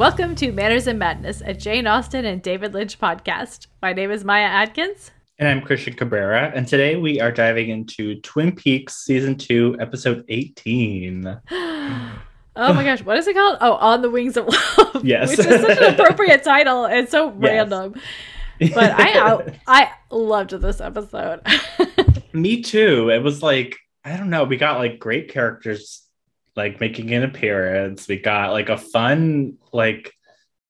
Welcome to Manners and Madness, a Jane Austen and David Lynch podcast. My name is Maya Adkins. And I'm Christian Cabrera. And today we are diving into Twin Peaks Season 2, Episode 18. oh my gosh, what is it called? Oh, On the Wings of Love. Yes. Which is such an appropriate title and so random. But I I loved this episode. Me too. It was like, I don't know, we got like great characters like making an appearance. We got like a fun like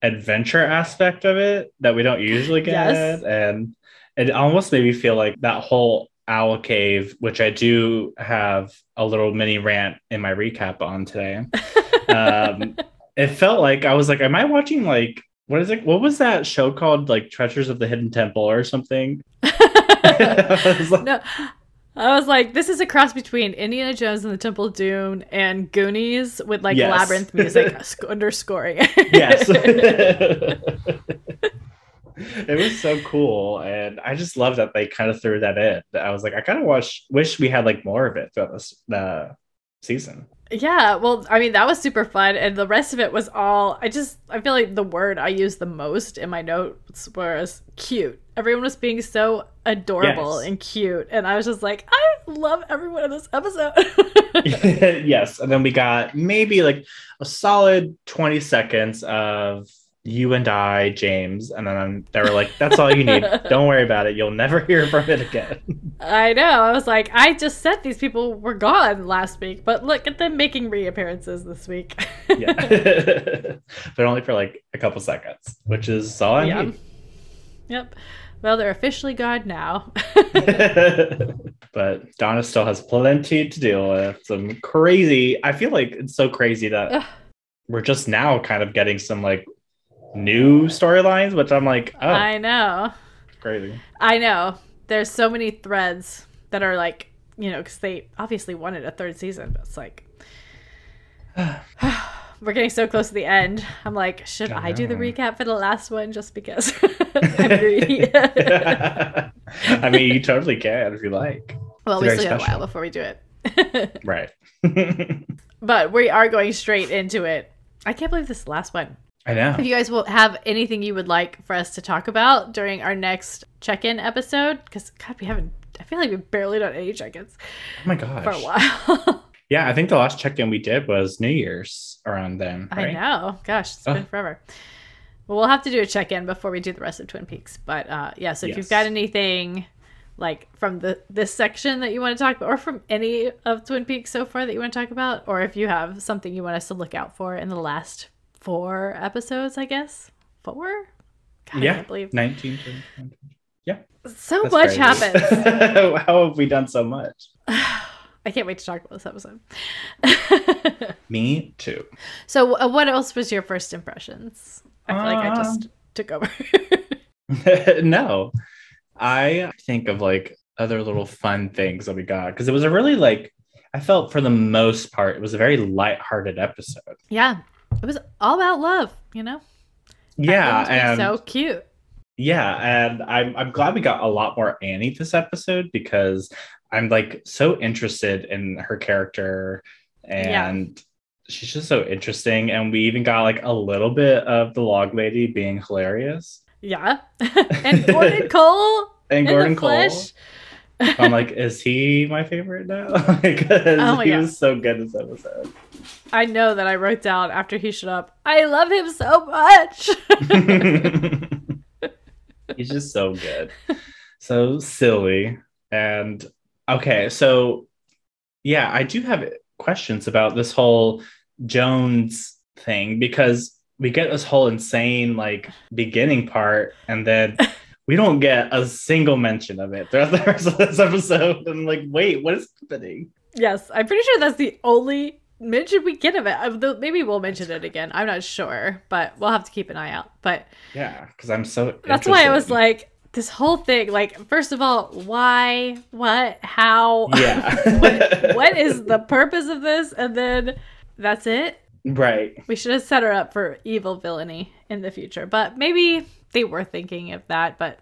adventure aspect of it that we don't usually get. Yes. And it almost made me feel like that whole owl cave, which I do have a little mini rant in my recap on today. um, it felt like I was like, am I watching like what is it? What was that show called? Like Treasures of the Hidden Temple or something? I was like- no, I was like, this is a cross between Indiana Jones and the Temple of Doom and Goonies with like Yes. labyrinth music underscoring. It. Yes. it was so cool. And I just love that they kind of threw that in. I was like, I kind of wish, wish we had like more of it throughout this uh, season. Yeah, well, I mean, that was super fun. And the rest of it was all, I just, I feel like the word I used the most in my notes was cute. Everyone was being so adorable Yes. and cute. And I was just like, I love everyone in this episode. yes. And then we got maybe like a solid 20 seconds of you and I, James. And then they were like, that's all you need. Don't worry about it. You'll never hear from it again. I know. I was like, I just said these people were gone last week, but look at them making reappearances this week. yeah. but only for like a couple seconds, which is all I Yeah. need. Yep. Well, they're officially gone now. but Donna still has plenty to deal with. Some crazy. I feel like it's so crazy that Ugh. we're just now kind of getting some like new storylines, which I'm like, oh, I know. crazy. I know. There's so many threads that are like, you know, because they obviously wanted a third season, but it's like, we're getting so close to the end. I'm like, should I I, do the recap for the last one just because I'm greedy? I mean, you totally can if you like. well, It's we still got a while before we do it. Right. but we are going straight into it. I can't believe this last one. I know. If you guys will have anything you would like for us to talk about during our next check-in episode, because God, we haven't. I feel like we've barely done any check-ins Oh my gosh. for a while. Yeah, I think the last check in we did was New Year's around then. I Right? know. Gosh, it's Ugh. been forever. Well, we'll have to do a check-in before we do the rest of Twin Peaks. But uh, yeah, so if you've got anything like from the this section that you want to talk about, or from any of Twin Peaks so far that you want to talk about, or if you have something you want us to look out for in the last four episodes, I guess four. God, I Yeah. can't believe 19, 20, 20. so That's much crazy. happens. How have we done so much? I can't wait to talk about this episode. Me too. so, uh, what else was your first impressions? I feel like I just Um, took over. no, I think of like other little fun things that we got because it was a really like I felt for the most part it was a very light-hearted episode. yeah, it was all about love, you know. Yeah, and so cute. yeah, and I'm I'm glad we got a lot more Annie this episode because I'm like so interested in her character and she's just so interesting and we even got like a little bit of the log lady being hilarious Yeah, and Gordon Cole and Gordon Cole. flesh. I'm like, is he my favorite now? because Oh he God. was so good this episode. I know that I wrote down after he showed up. I love him so much. He's just so good. So silly. And okay, so yeah, I do have questions about this whole Jones thing because we get this whole insane like beginning part and then we don't get a single mention of it throughout the rest of this episode. And I'm like, wait, what is happening? yes, I'm pretty sure that's the only mention we get of it. Uh, Maybe we'll mention it again. I'm not sure, but we'll have to keep an eye out. But Yeah, because I'm so that's why I was like, this whole thing. Like, first of all, why? What? How? Yeah. what, what is the purpose of this? And then that's it. right. We should have set her up for evil villainy in the future. But maybe they were thinking of that. But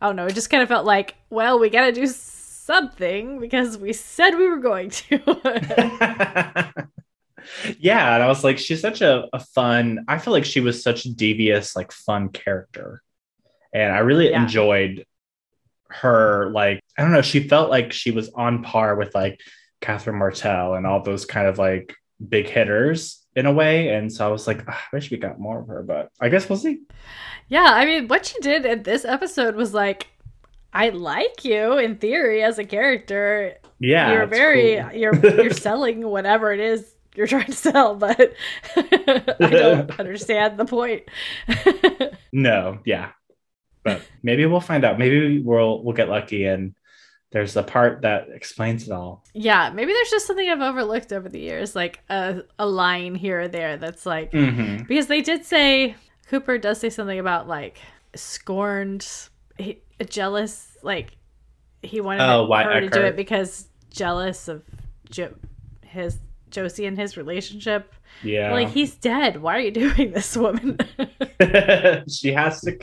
I don't know. It just kind of felt like, well, we got to do something because we said we were going to. yeah, and I was like, she's such a, a fun. I feel like she was such a devious, like fun character, and I really Yeah. enjoyed her. Like, I don't know, she felt like she was on par with like Catherine Martell and all those kind of like big hitters in a way. And so I was like, "Ah, I wish we got more of her, but I guess we'll see. Yeah, I mean, what she did in this episode was like, I like you in theory as a character. Yeah, you're very cool. you're you're selling whatever it is you're trying to sell, but I don't understand the point. No, yeah. But maybe we'll find out. Maybe we'll we'll get lucky and there's the part that explains it all. yeah, maybe there's just something I've overlooked over the years, like a a line here or there that's like Mm-hmm. because they did say Cooper does say something about like scorned, he, jealous, like he wanted Oh, her to do it because jealous of jo- his Josie and his relationship. Yeah. Like he's dead. Why are you doing this, woman? she has to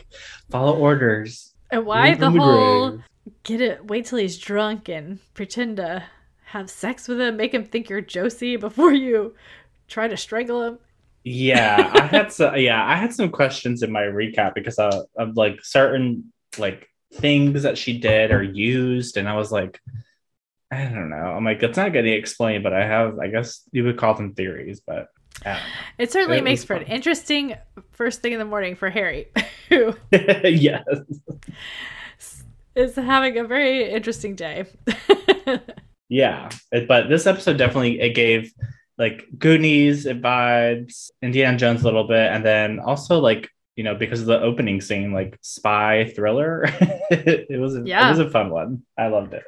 follow orders. and why Leave the whole. Get it? Wait till he's drunk and pretend to have sex with him, make him think you're Josie before you try to strangle him. Yeah, I had some. Yeah, I had some questions in my recap because of, of like certain like things that she did or used, and I was like, I don't know. I'm like, it's not getting explained, but I have. I guess you would call them theories, but It certainly It makes for an interesting first thing in the morning for Harry, who yes. Is having a very interesting day. Yeah, it- but this episode definitely it gave like Goonies it vibes, Indiana Jones a little bit, and then also like you know because of the opening scene, like spy thriller. it was a, Yeah. it was a fun one. I loved it.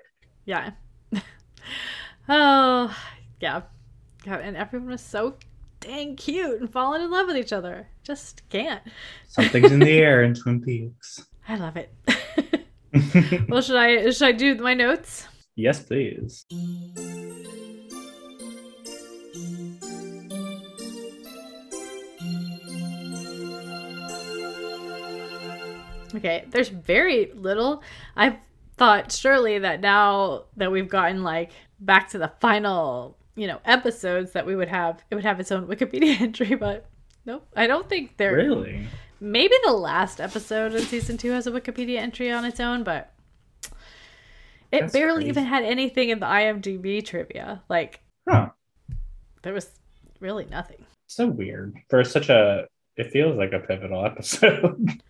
yeah. oh, yeah. God, and everyone was so dang cute and falling in love with each other. Just can't. Something's in the air in Twin Peaks. I love it. well, should I should I do my notes? yes, please. Okay, there's very little. I thought surely that now that we've gotten like back to the final, you know, episodes that we would have it would have its own Wikipedia entry, but nope. I don't think there Really? Maybe the last episode in season 2 has a Wikipedia entry on its own, but it That's barely crazy. even had anything in the IMDb trivia. Like Huh. there was really nothing. So weird for such a. It feels like a pivotal episode.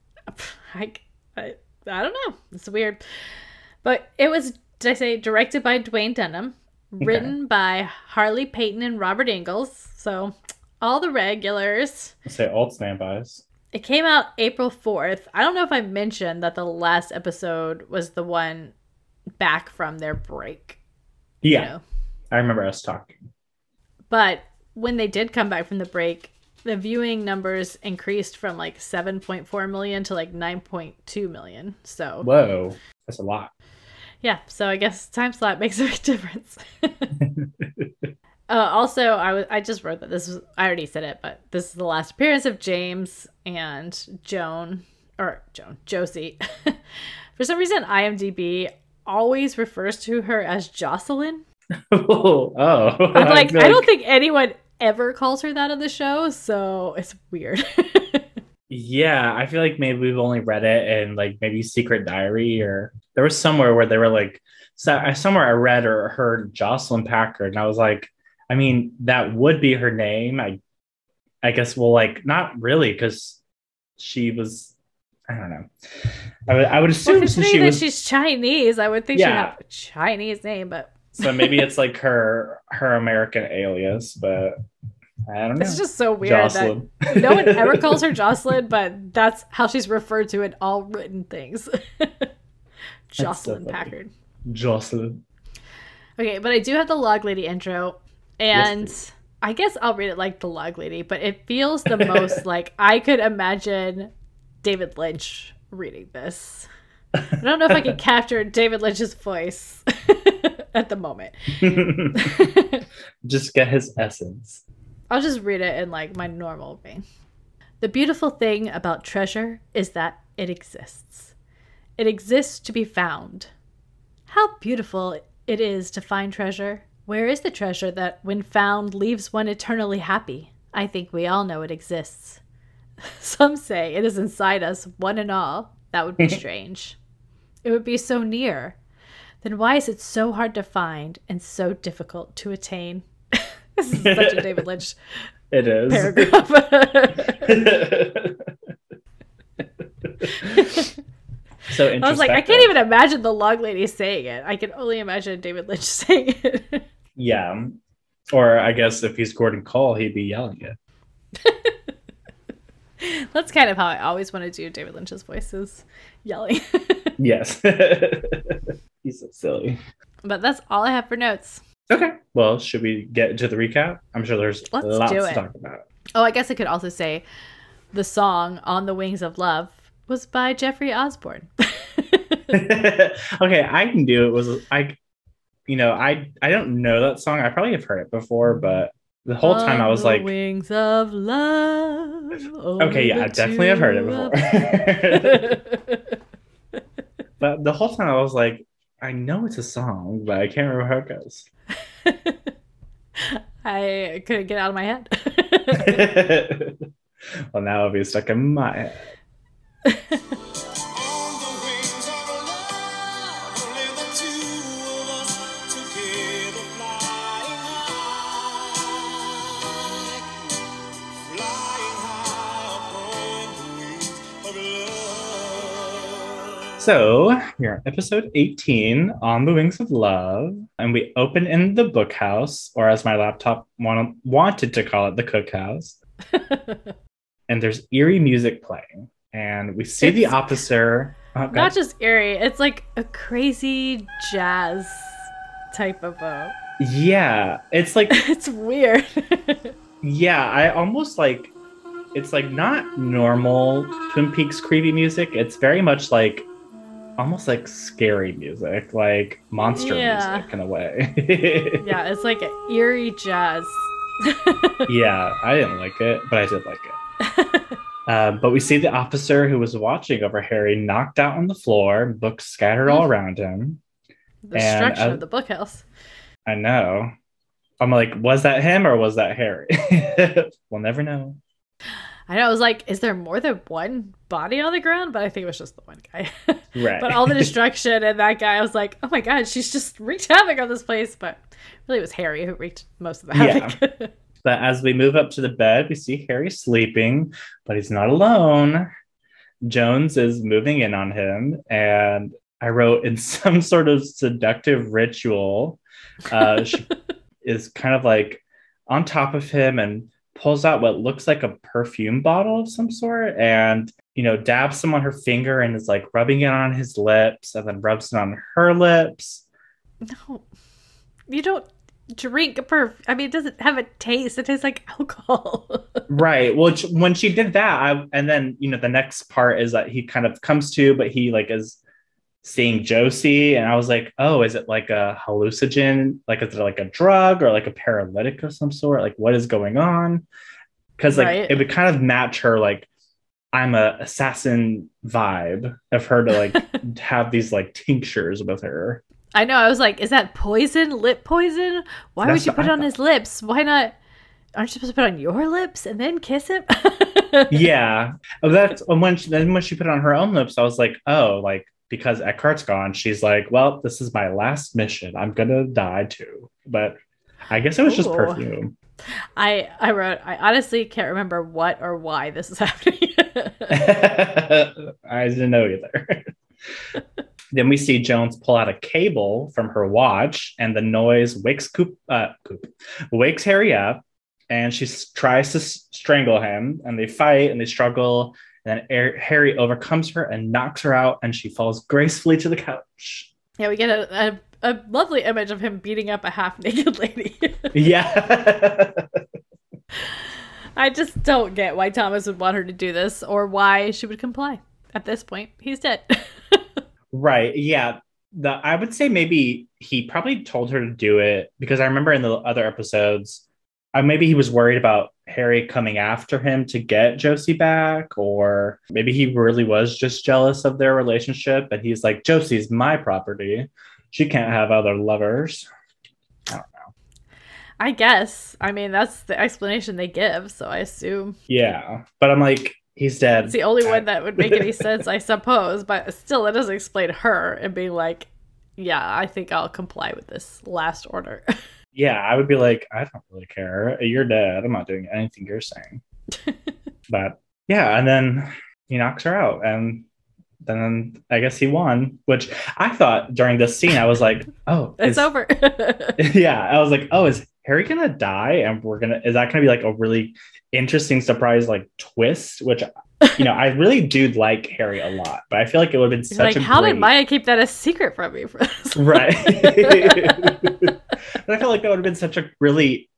I, I, I don't know. It's weird. But it was, did I say, directed by Duwayne Dunham, written by Harley Peyton and Robert Engels. So all the regulars. Let's say old standbys. It came out April 4th. I don't know if I mentioned that the last episode was the one back from their break. you Yeah, know. I remember us talking. But when they did come back from the break, the viewing numbers increased from like 7.4 million to like 9.2 million. So Whoa, that's a lot. Yeah, so I guess time slot makes a big difference. uh, also, I was I just wrote that this was I already said it, but this is the last appearance of James and Joan or Joan Josie. For some reason, IMDb always refers to her as Jocelyn. oh, I'm like, feel I don't think anyone ever calls her that on the show, so it's weird. Yeah, I feel like maybe we've only read it in like maybe Secret Diary or there was somewhere where they were like, so somewhere I read or heard Jocelyn Packard, and I was like, I mean, that would be her name. I, I guess. Well, like not really, because she was. I don't know. I would, I would well, assume since she that was. she's Chinese, I would think she'd have a Chinese name, but so maybe it's like her her American alias, but I don't know. it's just so weird that no one ever calls her Jocelyn, but that's how she's referred to in all written things. Jocelyn funny. Packard. Jocelyn. Okay, but I do have the log lady intro, and please. I guess I'll read it like the log lady, but it feels the most like I could imagine David Lynch reading this. I don't know if I can capture David Lynch's voice at the moment. just get his essence. I'll just read it in like my normal vein. The beautiful thing about treasure is that it exists. It exists to be found. How beautiful it is to find treasure. Where is the treasure that, when found, leaves one eternally happy? I think we all know it exists. Some say it is inside us, one and all. That would be strange. It would be so near. Then why is it so hard to find and so difficult to attain? this is such a David Lynch It is. paragraph. so interesting. I was like, I can't even imagine the log lady saying it. I can only imagine David Lynch saying it. Yeah. Or I guess if he's Gordon Cole, he'd be yelling it. That's kind of how I always want to do David Lynch's voices, yelling. Yes. he's so silly. but that's all I have for notes. Okay. Well, should we get to the recap? I'm sure there's Let's lots to talk about. Oh, I guess I could also say the song On the Wings of Love was by Jeffrey Osborne. okay, I can do it. Was I, you know, I I don't know that song. I probably have heard it before, but the whole time I was like, Wings of Love. okay, yeah, I definitely have heard it before. but the whole time I was like, I know it's a song, but I can't remember how it goes. I couldn't get out of my head. well, now it'll be stuck in my head. So we're on episode 18 on the wings of love, and we open in the book house, or as my laptop want- wanted to call it, the cookhouse. and there's eerie music playing, and we see the officer. Oh, Not just eerie, it's like a crazy jazz type of a. yeah, it's like It's weird. yeah, I almost like it's like not normal Twin Peaks creepy music. It's very much like almost like scary music, like monster Yeah. music in a way. yeah, it's like eerie jazz. yeah, I didn't like it, but I did like it. Um, but we see the officer who was watching over Harry knocked out on the floor, books scattered all around him. the And, structure uh, of the bookhouse. I know. I'm like, was that him or was that Harry? we'll never know. I know. I was like, is there more than one body on the ground? But I think it was just the one guy. Right. but all the destruction and that guy, I was like, oh my god, she's just wreaked havoc on this place. But really, it was Harry who wreaked most of the havoc. Yeah. But as we move up to the bed, we see Harry sleeping, but he's not alone. Jones is moving in on him, and I wrote in some sort of seductive ritual, uh, she is kind of like on top of him and pulls out what looks like a perfume bottle of some sort, and you know dabs some on her finger and is like rubbing it on his lips, and then rubs it on her lips. no, you don't drink perf. I mean, it doesn't have a taste. It tastes like alcohol. right well when she did that I, and then you know the next part is that he kind of comes to but he like is seeing josie and i was like oh is it like a hallucinogen like is it like a drug or like a paralytic of some sort like what is going on because like Right. it would kind of match her like i'm a assassin vibe of her to like have these like tinctures with her I know. I was like, is that poison? Lip poison? Why That's would you put it on his lips? Why not? Aren't you supposed to put it on your lips and then kiss him? yeah Oh, that's when she, then when she put it on her own lips i was like oh like because eckhardt's gone she's like well this is my last mission i'm gonna die too but i guess it was just perfume I I wrote. I honestly can't remember what or why this is happening. i didn't know either then we see jones pull out a cable from her watch and the noise wakes coop, uh, coop wakes harry up and she s- tries to s- strangle him and they fight and they struggle then harry overcomes her and knocks her out and she falls gracefully to the couch yeah, we get a, a a lovely image of him beating up a half naked lady. yeah I just don't get why Thomas would want her to do this or why she would comply. At this point, he's dead. right yeah the i would say maybe he probably told her to do it because i remember in the other episodes uh, maybe he was worried about harry coming after him to get josie back or maybe he really was just jealous of their relationship and he's like josie's my property she can't have other lovers I don't know. I guess. I mean, that's the explanation they give, so I assume Yeah, but I'm like, he's dead. it's the only one that would make any sense, I suppose. But still, it doesn't explain her and being like, "Yeah, I think I'll comply with this last order." yeah, I would be like, I don't really care. You're dead. I'm not doing anything you're saying. but yeah, and then he knocks her out, and then I guess he won. Which I thought during this scene, I was like, oh, it's is- over. yeah, I was like, oh, is Harry gonna die? And we're gonna is that gonna be like a really interesting surprise like twist? Which you know, I really do like Harry a lot, but I feel like it would have been You're such like, a how great... did Maya keep that a secret from me for this? right. But I feel like that would have been such a really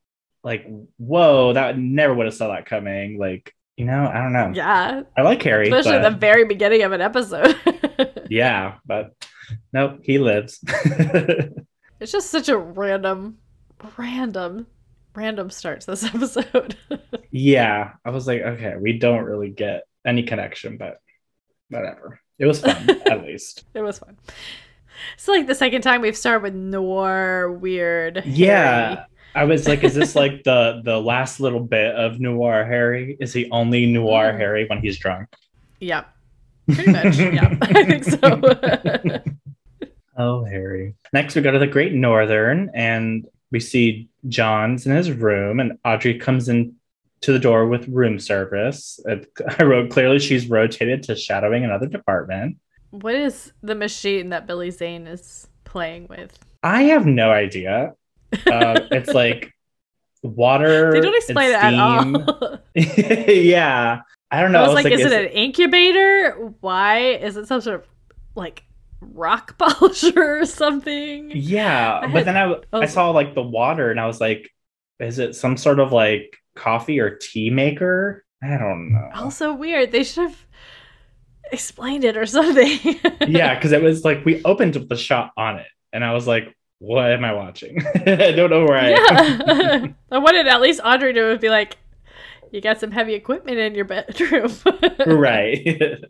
like whoa, that never would have saw that coming. Like, you know, I don't know. yeah, I like Harry, especially at but the very beginning of an episode. yeah, but nope, he lives. it's just such a random, random, random start to this episode. yeah, I was like, okay, we don't really get any connection, but whatever. It was fun, at least. it was fun. It's like the second time we've started with noir, weird. Yeah. Harry. I was like, is this like the the last little bit of noir Harry? Is he only noir Mm. Harry when he's drunk? Yeah. Pretty much. yeah. I think so. Oh, Harry. Next, we go to the Great Northern, and we see John's in his room, and Audrey comes in to the door with room service. I wrote clearly she's rotated to shadowing another department. What is the machine that Billy Zane is playing with? I have no idea. Uh, it's like water. They don't explain it at all. yeah, I don't know. I was It's like, is, is it an incubator? Why? Is it some sort of like rock polisher or something? Yeah, I but then I oh. I saw like the water, and I was like, is it some sort of like coffee or tea maker? I don't know. Also weird. They should have explained it or something. yeah, because it was like we opened with the shot on it, and I was like, what am I watching? I don't know where I am. Yeah. I wanted at least Audrey to be like, you got some heavy equipment in your bedroom. right.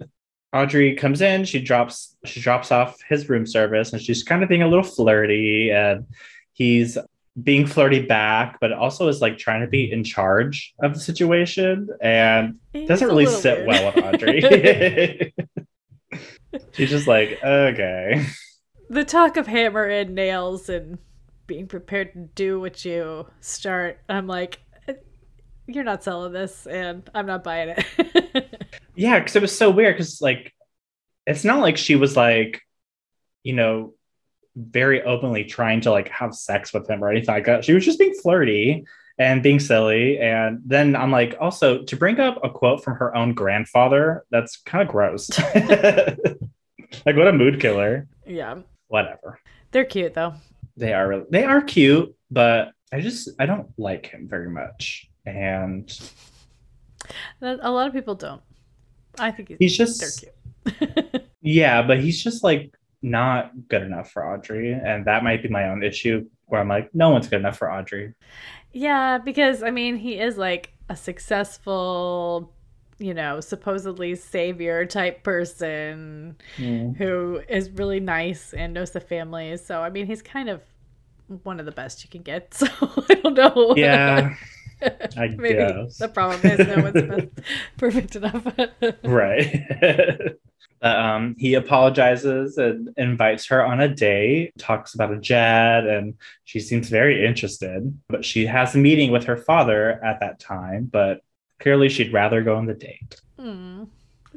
Audrey comes in, she drops she drops off his room service and she's kind of being a little flirty and he's being flirty back, but also is like trying to be in charge of the situation and It's doesn't really sit weird. well with Audrey. she's just like, okay. the talk of hammer and nails and being prepared to do what you start. I'm like, "Eh, you're not selling this, and I'm not buying it. Yeah, because it was so weird. Because like, it's not like she was like, you know, very openly trying to like have sex with him or anything like that. She was just being flirty and being silly. And then I'm like, also to bring up a quote from her own grandfather, that's kind of gross. like, what a mood killer. yeah, Whatever. they're cute though. They are really, they are cute, but I just I don't like him very much. And A lot of people don't. I think he's, he's just they're cute. Yeah, but he's just like not good enough for Audrey. And that might be my own issue where I'm like, no one's good enough for Audrey. Yeah, because I mean, he is like a successful, you know, supposedly savior type person mm. who is really nice and knows the family. So, I mean, he's kind of one of the best you can get. So, I don't know. Yeah, I Maybe guess. the problem is no one's perfect enough. right. Um, he apologizes and invites her on a date, talks about a jet, and she seems very interested. But she has a meeting with her father at that time, but clearly she'd rather go on the date. Hmm.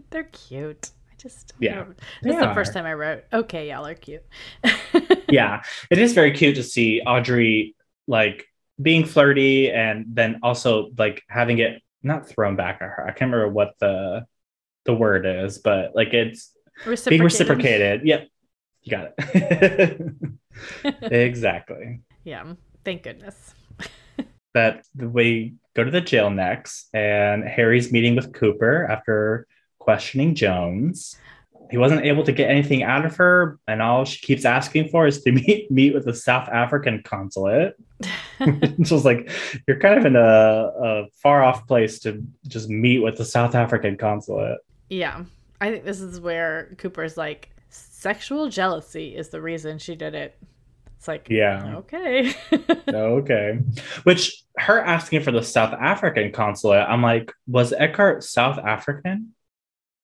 They're cute. I just Yeah, This is the first time I wrote. Okay, y'all are cute. yeah, it is very cute to see Audrey like being flirty and then also like having it not thrown back at her. I can't remember what the the word is, but like it's being reciprocated. Yep. You got it. exactly. Yeah. Thank goodness. That we go to the jail next and Harry's meeting with Cooper after questioning Jones. He wasn't able to get anything out of her, and all she keeps asking for is to meet meet with the South African consulate. Which was like, you're kind of in a, a far off place to just meet with the South African consulate. Yeah. I think this is where Cooper's like, sexual jealousy is the reason she did it. It's like, Yeah. okay. okay. Which her asking for the South African consulate, I'm like, was Eckhardt South African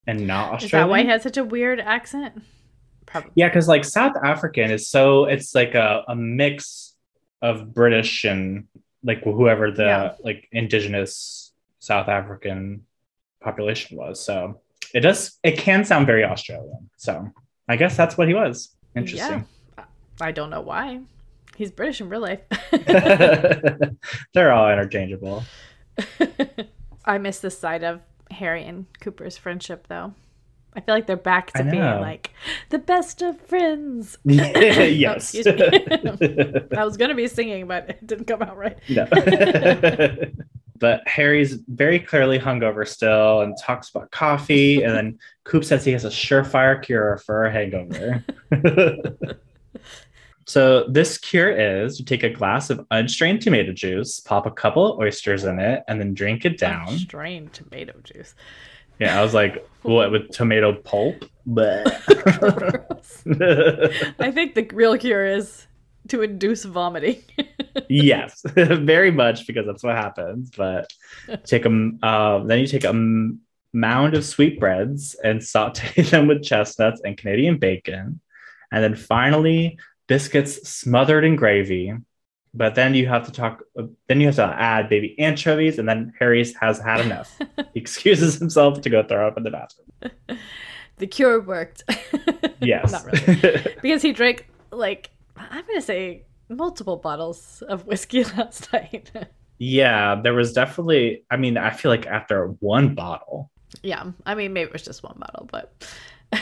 and not Is that why he Australian? had such a weird accent? Probably. Yeah, because like South African is so it's like a, a mix of British and like whoever the Yeah. like indigenous South African population was. So it does it can sound very Australian. So I guess that's what he was. Interesting. Yeah. I don't know why. He's British in real life. They're all interchangeable. I miss the side of Harry and Cooper's friendship, though. I feel like they're back to being like the best of friends. yes. Oh, excuse me. I was gonna be singing, but it didn't come out right. no. but Harry's very clearly hungover still and talks about coffee. And then Coop says he has a surefire cure for a hangover. So, this cure is you take a glass of unstrained tomato juice, pop a couple of oysters in it, and then drink it down. Strained tomato juice. Yeah, I was like, what, with tomato pulp? But I think the real cure is to induce vomiting. yes, very much because that's what happens. But take them, uh, then you take a mound of sweetbreads and saute them with chestnuts and Canadian bacon, and then finally biscuits smothered in gravy. But then you have to talk. Then you have to add baby anchovies, and then Harry's has had enough. he excuses himself to go throw up in the bathroom. the cure worked. Yes, Not really. Because he drank, like, I'm going to say multiple bottles of whiskey last night. yeah, there was definitely. I mean, I feel like after one bottle, yeah. I mean, maybe it was just one bottle, but.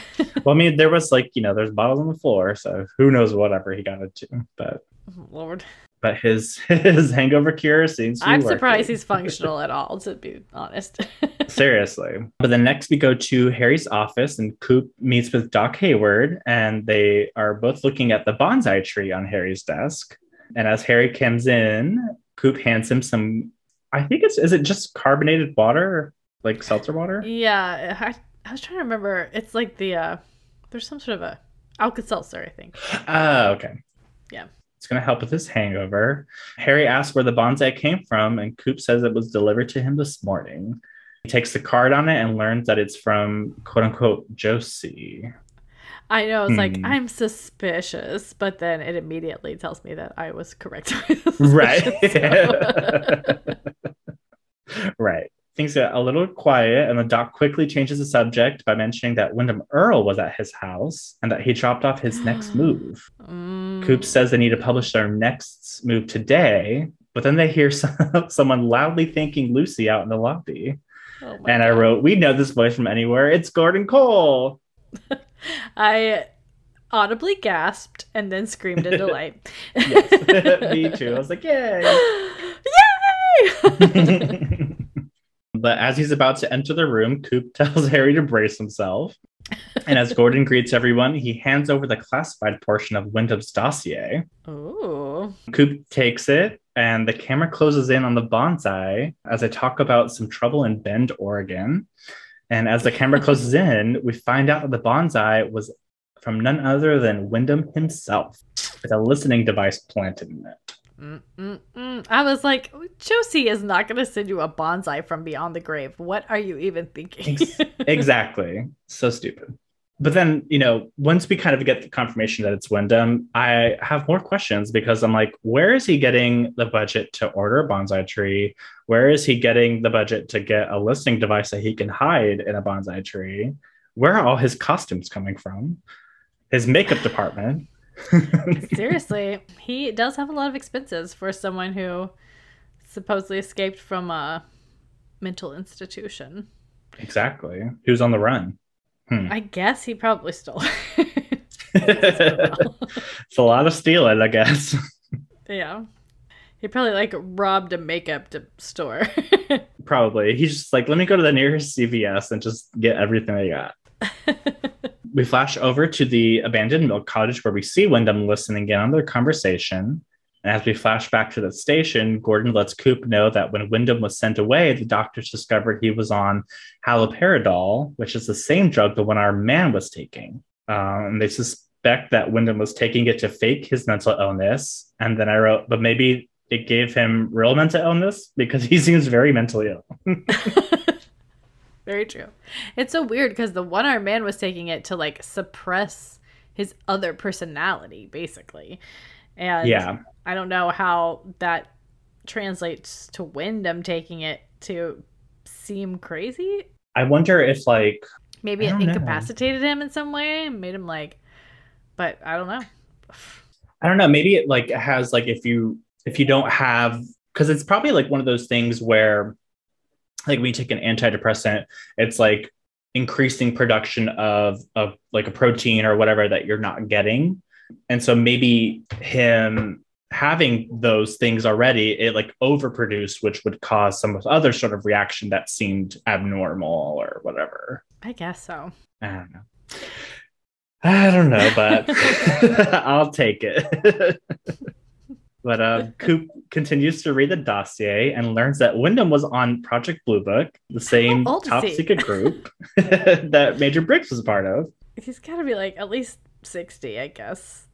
Well, I mean, there was like, you know, there's bottles on the floor, so who knows whatever he got into. But Lord. but his his hangover cure seems to be I'm surprised he's functional at all, to be honest. seriously. But then next we go to Harry's office and Coop meets with Doc Hayward and they are both looking at the bonsai tree on Harry's desk. And as Harry comes in, Coop hands him some I think it's is it just carbonated water, like seltzer water? yeah. I, I was trying to remember. It's like the, uh, there's some sort of a Alka Seltzer, I think. Oh, okay. Yeah. It's going to help with his hangover. Harry asks where the bonsai came from, and Coop says it was delivered to him this morning. He takes the card on it and learns that it's from quote unquote Josie. I know. It's like, Hmm. I'm suspicious, but then it immediately tells me that I was correct. Right. So- right. Things get a little quiet, and the doc quickly changes the subject by mentioning that Windom Earle was at his house and that he dropped off his next move. Mm. Coop says they need to publish their next move today, but then they hear some, someone loudly thanking Lucy out in the lobby. Oh And I wrote, We know this voice from anywhere. It's Gordon Cole. I audibly gasped and then screamed in delight. Yes. Me too. I was like, Yay. Yay! But as he's about to enter the room, Coop tells Harry to brace himself. And as Gordon greets everyone, he hands over the classified portion of Windom's dossier. Ooh. Coop takes it, and the camera closes in on the bonsai as I talk about some trouble in Bend, Oregon. And as the camera closes in, we find out that the bonsai was from none other than Windom himself, with a listening device planted in it. Mm-mm-mm. I was like, Josie is not going to send you a bonsai from beyond the grave. What are you even thinking? Exactly. So stupid. But then, you know, once we kind of get the confirmation that it's Windom, I have more questions because I'm like, where is he getting the budget to order a bonsai tree? Where is he getting the budget to get a listening device that he can hide in a bonsai tree? Where are all his costumes coming from? His makeup department. Seriously, he does have a lot of expenses for someone who supposedly escaped from a mental institution. exactly. Who's on the run? Hmm. I guess he probably stole. it's a lot of stealing, I guess. yeah. He probably like robbed a makeup store. Probably. He's just like, let me go to the nearest CVS and just get everything I got. we flash over to the abandoned milk cottage where we see Windom listening in on their conversation. And as we flash back to the station, Gordon lets Coop know that when Windom was sent away, the doctors discovered he was on haloperidol, which is the same drug the one our man was taking. Um, and they suspect suspect that Windom was taking it to fake his mental illness. And then I wrote, but maybe it gave him real mental illness because he seems very mentally ill. Very true. It's so weird because the one armed man was taking it to like suppress his other personality, basically. And Yeah. I don't know how that translates to Windom taking it to seem crazy. I wonder if like Maybe it don't know. incapacitated him in some way and made him like, but I don't know. I don't know, maybe it like has like if you if you don't have because it's probably like one of those things where like when you take an antidepressant, it's like increasing production of of like a protein or whatever that you're not getting. And so maybe him having those things already, it like overproduced, which would cause some other sort of reaction that seemed abnormal or whatever. I guess so. I don't know. I don't know, but I'll take it. but uh, Coop continues to read the dossier and learns that Windom was on Project Blue Book, the same How old is top secret group that Major Briggs was part of. He's got to be like at least 60, I guess.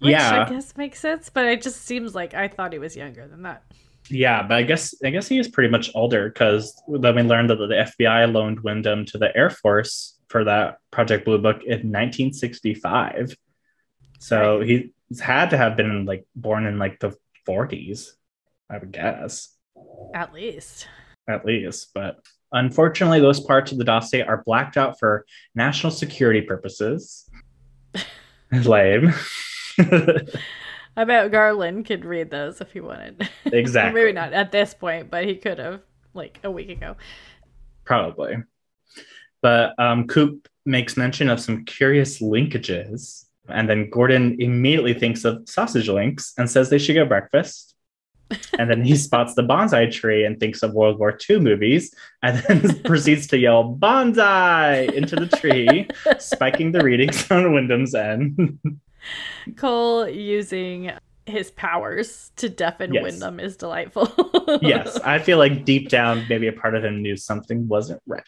Which Yeah. I guess makes sense, but it just seems like I thought he was younger than that. Yeah, but I guess I guess he is pretty much older because then we learned that the FBI loaned Wyndham to the Air Force for that Project Blue Book in 1965. So Right. he's had to have been like born in like the 40s, I would guess, At least. at least. But unfortunately, those parts of the dossier are blacked out for national security purposes. Lame. I bet Garland could read those if he wanted. Exactly. Maybe not at this point, but he could have like a week ago. Probably. But um, Coop makes mention of some curious linkages. And then Gordon immediately thinks of sausage links and says they should get breakfast. and then he spots the bonsai tree and thinks of World War II movies and then proceeds to yell bonsai into the tree, spiking the readings on Windom's end. Cole using his powers to deafen Yes. Windom is delightful. yes, I feel like deep down, maybe a part of him knew something wasn't right.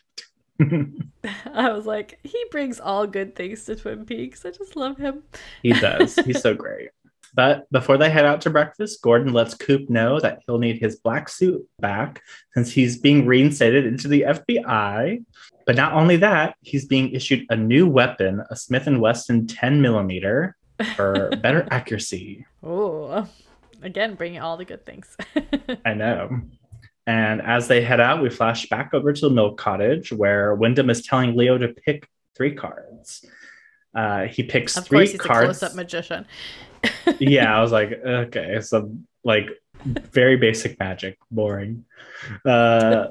I was like, he brings all good things to Twin Peaks. I just love him. He does. He's so great. But before they head out to breakfast, Gordon lets Coop know that he'll need his black suit back since he's being reinstated into the FBI. But not only that, he's being issued a new weapon, a Smith and Wesson 10 millimeter, for better accuracy. Oh, again, bringing all the good things. I know. And as they head out, we flash back over to the milk cottage where Windom is telling Leo to pick three cards. Uh, he picks of three course, he's cards. a close-up magician. yeah, I was like, okay, so like very basic magic, boring. Uh,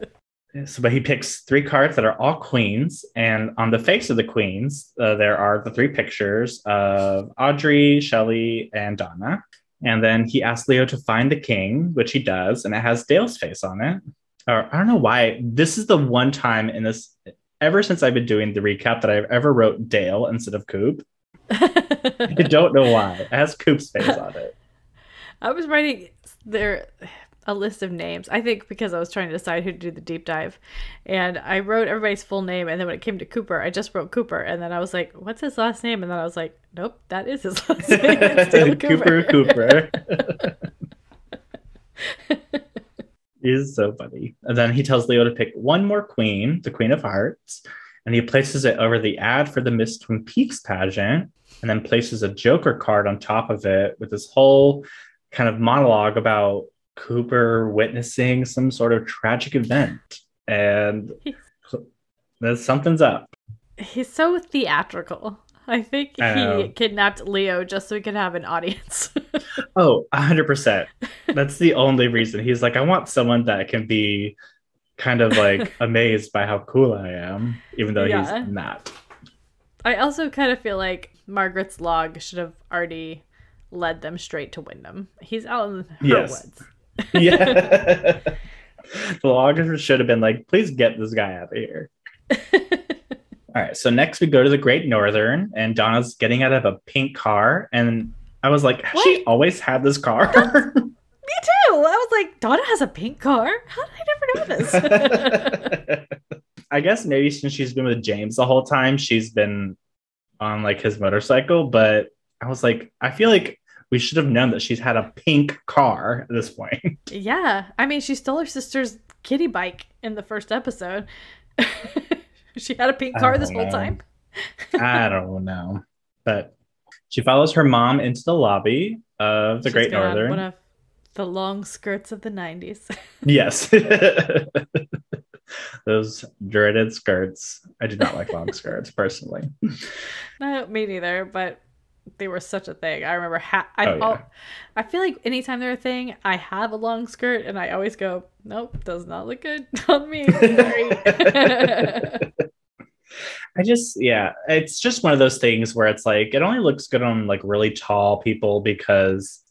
so, but he picks three cards that are all queens, and on the face of the queens, uh, there are the three pictures of Audrey, Shelley, and Donna. And then he asks Leo to find the king, which he does, and it has Dale's face on it. Or I don't know why. This is the one time in this, ever since I've been doing the recap, that I've ever wrote Dale instead of Coop. I don't know why. It has Coop's face on it. I was writing there a list of names. I think because I was trying to decide who to do the deep dive, and I wrote everybody's full name. And then when it came to Cooper, I just wrote Cooper, and then I was like, "What's his last name?" And then I was like, "Nope, that is his last name. It's Cooper Cooper. He's so funny. And then he tells Leo to pick one more queen, the Queen of Hearts, and he places it over the ad for the Miss Twin Peaks pageant, and then places a Joker card on top of it with this whole kind of monologue about Cooper witnessing some sort of tragic event. And there's something's up. He's so theatrical. I think he um, kidnapped Leo just so he could have an audience. Oh, 100%. That's the only reason. He's like, I want someone that can be kind of like amazed by how cool I am, even though Yeah. he's not. I also kind of feel like Margaret's log should have already led them straight to Windom. He's out in her Yes. woods. Yeah. the logger should have been like, please get this guy out of here. All right. So next we go to the Great Northern, and Donna's getting out of a pink car. And I was like, has she always had this car? Me too. I was like, Donna has a pink car. How did I never know this? I guess maybe since she's been with James the whole time, she's been on like his motorcycle, but I was like, I feel like we should have known that she's had a pink car at this point. Yeah. I mean, she stole her sister's kitty bike in the first episode. she had a pink car this don't whole time. I don't know. But she follows her mom into the lobby of the She's Great Northern. One of the long skirts of the 90s. Yes. Those dreaded skirts. I do not like long skirts personally. no, me neither, but they were such a thing. I remember ha- I, Oh, yeah. I feel like anytime they're a thing, I have a long skirt and I always go, nope, does not look good on me. I just, yeah, it's just one of those things where it's like it only looks good on like really tall people because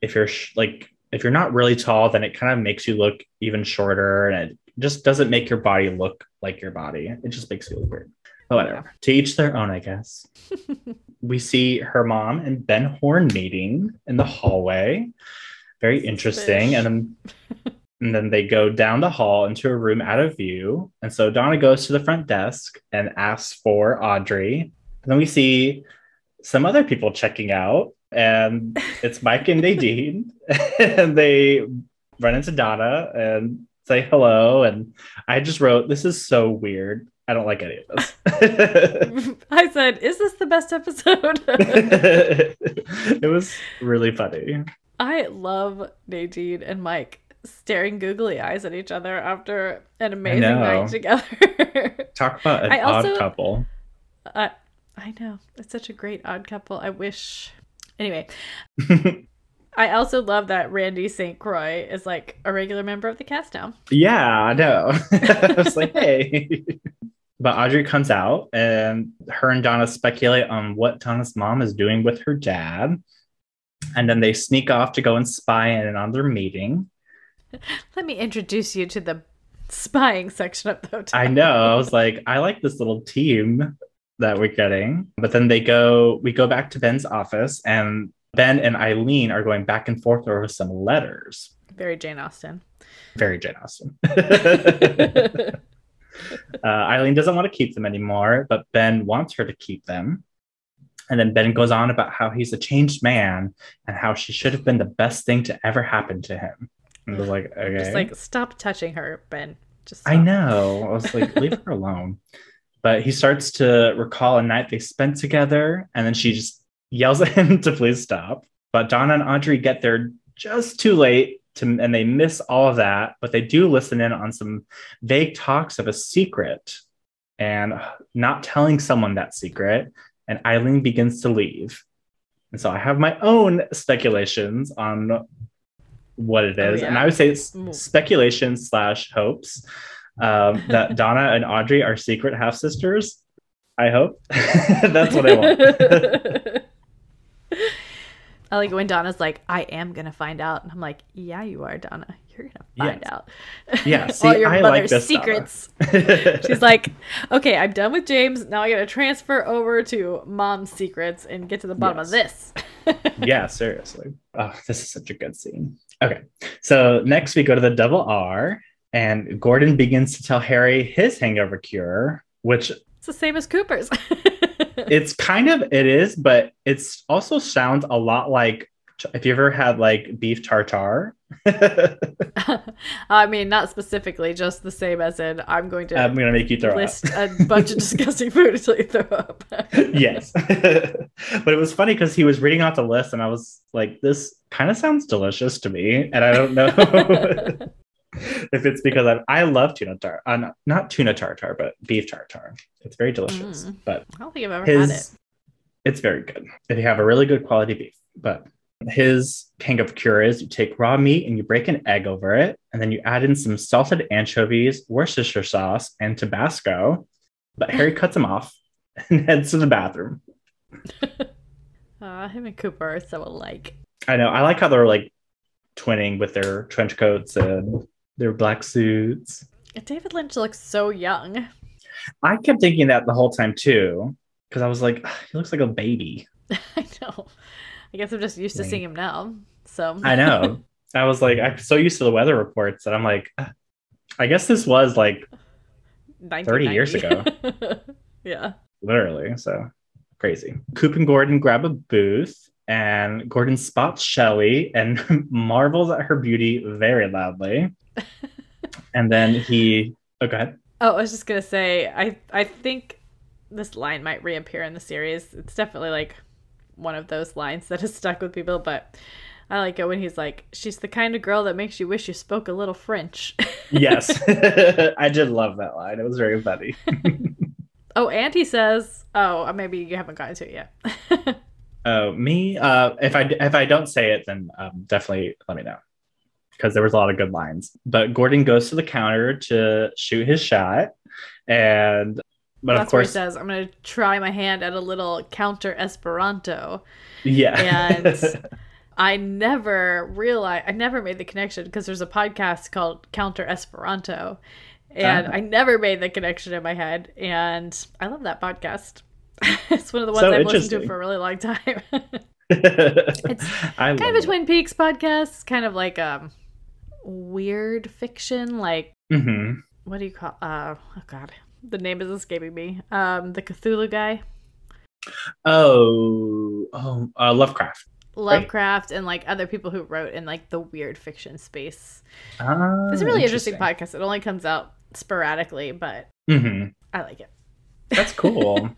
if you're sh- like if you're not really tall, then it kind of makes you look even shorter, and it just doesn't make your body look like your body. It just makes you look weird. But whatever. To each their own, I guess. we see her mom and Ben Horne meeting in the hallway. Very interesting. And then and then they go down the hall into a room out of view. And so Donna goes to the front desk and asks for Audrey. And then we see some other people checking out, and it's Mike and Nadine. and they run into Donna and say hello. And I just wrote, This is so weird. I don't like any of this. I said, is this the best episode? it was really funny. I love Nadine and Mike staring googly eyes at each other after an amazing night together. Talk about an I also- odd couple. I, I know. It's such a great odd couple. I wish. Anyway, I also love that Randy St. Croix is like a regular member of the cast now. Yeah, I know. I was like, hey. But Audrey comes out and her and Donna speculate on what Donna's mom is doing with her dad. And then they sneak off to go and spy in on their meeting. Let me introduce you to the spying section of the hotel. I know. I was like, I like this little team that we're getting. But then they go, we go back to Ben's office, and Ben and Eileen are going back and forth over some letters. Very Jane Austen. Very Jane Austen. uh, Eileen doesn't want to keep them anymore, but Ben wants her to keep them. And then Ben goes on about how he's a changed man and how she should have been the best thing to ever happen to him. And I was like, okay. Just like stop touching her, Ben. Just I know. I was like, leave her alone. But he starts to recall a night they spent together, and then she just yells at him to please stop. But Donna and Audrey get there just too late to, and they miss all of that. But they do listen in on some vague talks of a secret and not telling someone that secret. And Eileen begins to leave. And so I have my own speculations on what it is. Oh, is. And? I would say it's speculation slash hopes um, that Donna and Audrey are secret half sisters. I hope. That's what I want. I like when Donna's like, I am gonna find out. And I'm like, Yeah, you are, Donna. You're gonna find Yes. out. Yeah, All see, your I like mother's Donna. secrets. She's like, Okay, I'm done with James. Now I gotta transfer over to mom's secrets and get to the bottom of this. yeah, seriously. Oh, this is such a good scene. Okay, so next we go to the double R, and Gordon begins to tell Harry his hangover cure, which It's the same as Cooper's. It's kind of it is, but it's also sounds a lot like if you ever had like beef tartare. I mean, not specifically, just the same as in I'm going to I'm gonna make you throw list up. a bunch of disgusting food until you throw up. yes. but it was funny because he was reading off the list and I was like, this kind of sounds delicious to me. And I don't know if it's because I, I love tuna tartar, uh, not, not tuna tartar, but beef tartar. It's very delicious, Mm. but I don't think I've ever had it. it's very good if you have a really good quality beef. But his hangover cure is you take raw meat and you break an egg over it, and then you add in some salted anchovies, Worcestershire sauce, and Tabasco. But Harry cuts him off and heads to the bathroom. Uh, him and Cooper are so alike. I know. I like how they're like twinning with their trench coats and their black suits. David Lynch looks so young. I kept thinking that the whole time too, because I was like, he looks like a baby. I know. I guess I'm just used to seeing him now. So I know. I was like, I'm so used to the weather reports that I'm like, I guess this was like 30 years ago. yeah. literally. So crazy. Coop and Gordon grab a booth, and Gordon spots Shelly and marvels at her beauty very loudly. and then he, oh, go ahead. Oh, I was just gonna say, I I think this line might reappear in the series. It's definitely like one of those lines that has stuck with people, but I like it when he's like, "She's the kind of girl that makes you wish you spoke a little French." Yes, I did love that line. It was very funny. oh, and he says, "Oh, maybe you haven't gotten to it yet." Oh, me? Uh, if I if I don't say it, then um, definitely let me know because there was a lot of good lines. But Gordon goes to the counter to shoot his shot, and but That's of where he course, says, "I'm gonna try my hand at a little counter Esperanto." yeah, and I never realized I never made the connection because there's a podcast called Counter Esperanto, and Ah. I never made the connection in my head. And I love that podcast. it's one of the ones So I've listened to for a really long time. it's kind of a. Twin Peaks podcast, It's kind of like um weird fiction, like Mhm. what do you call? Uh, oh God, the name is escaping me. Um, the Cthulhu guy. Oh, oh, uh, Lovecraft. Lovecraft and like other people who wrote in like the weird fiction space. Ah, It's a really interesting podcast. It only comes out sporadically, but Mhm. I like it. That's cool.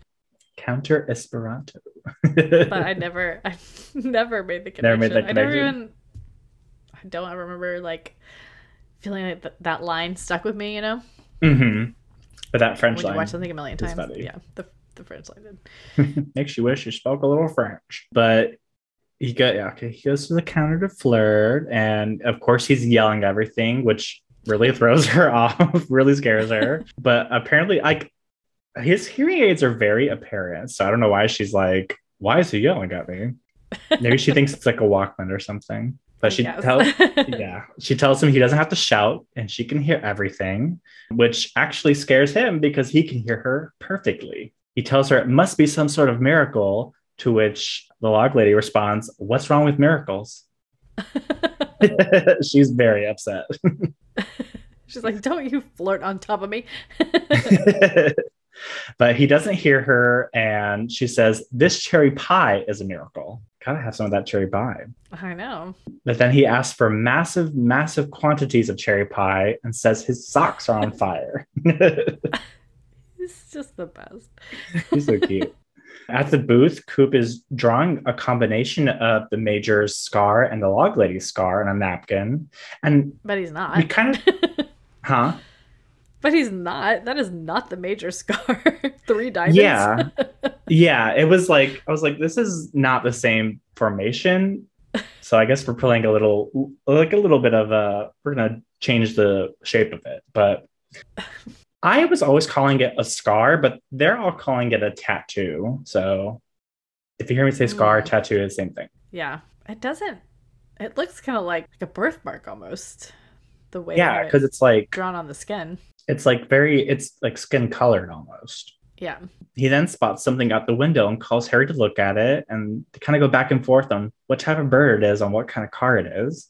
Counter Esperanto. But I never, I never made the connection. Never made the I never even. I don't remember like feeling like th- that line stuck with me. You know, Mm-hmm. But that French when you line watch something a million times. funny. Yeah, the the French line did. makes you wish you spoke a little French. But he got yeah, okay. He goes to the counter to flirt, and of course he's yelling everything, which really throws her off, really scares her. but apparently, like his hearing aids are very apparent, so I don't know why she's like, "Why is he yelling at me?" Maybe she thinks it's like a Walkman or something. But she guess. tells yeah she tells him he doesn't have to shout and she can hear everything which actually scares him because he can hear her perfectly he tells her it must be some sort of miracle to which the log lady responds what's wrong with miracles she's very upset She's like, "Don't you flirt on top of me." But he doesn't hear her and she says this cherry pie is a miracle gotta have some of that cherry pie I know. But then he asks for massive, massive quantities of cherry pie and says his socks are on fire. He's just the best. He's so cute. At the booth, Coop is drawing a combination of the Major's scar and the Log Lady's scar on a napkin. And But he's not. we kind of, huh? But he's not. That is not the major scar. Three diamonds. Yeah. Yeah. It was like, I was like, this is not the same formation. So I guess we're playing a little, like a little bit of a, we're going to change the shape of it. But I was always calling it a scar, but they're all calling it a tattoo. So if you hear me say scar, Mm. tattoo is the same thing. Yeah. It doesn't. It looks kind of like, like a birthmark almost. The way Yeah. Because it's it's like, drawn on the skin. It's like very, it's like skin colored almost. Yeah. He then spots something out the window and calls Harry to look at it. And they kind of go back and forth on what type of bird it is, on what kind of car it is.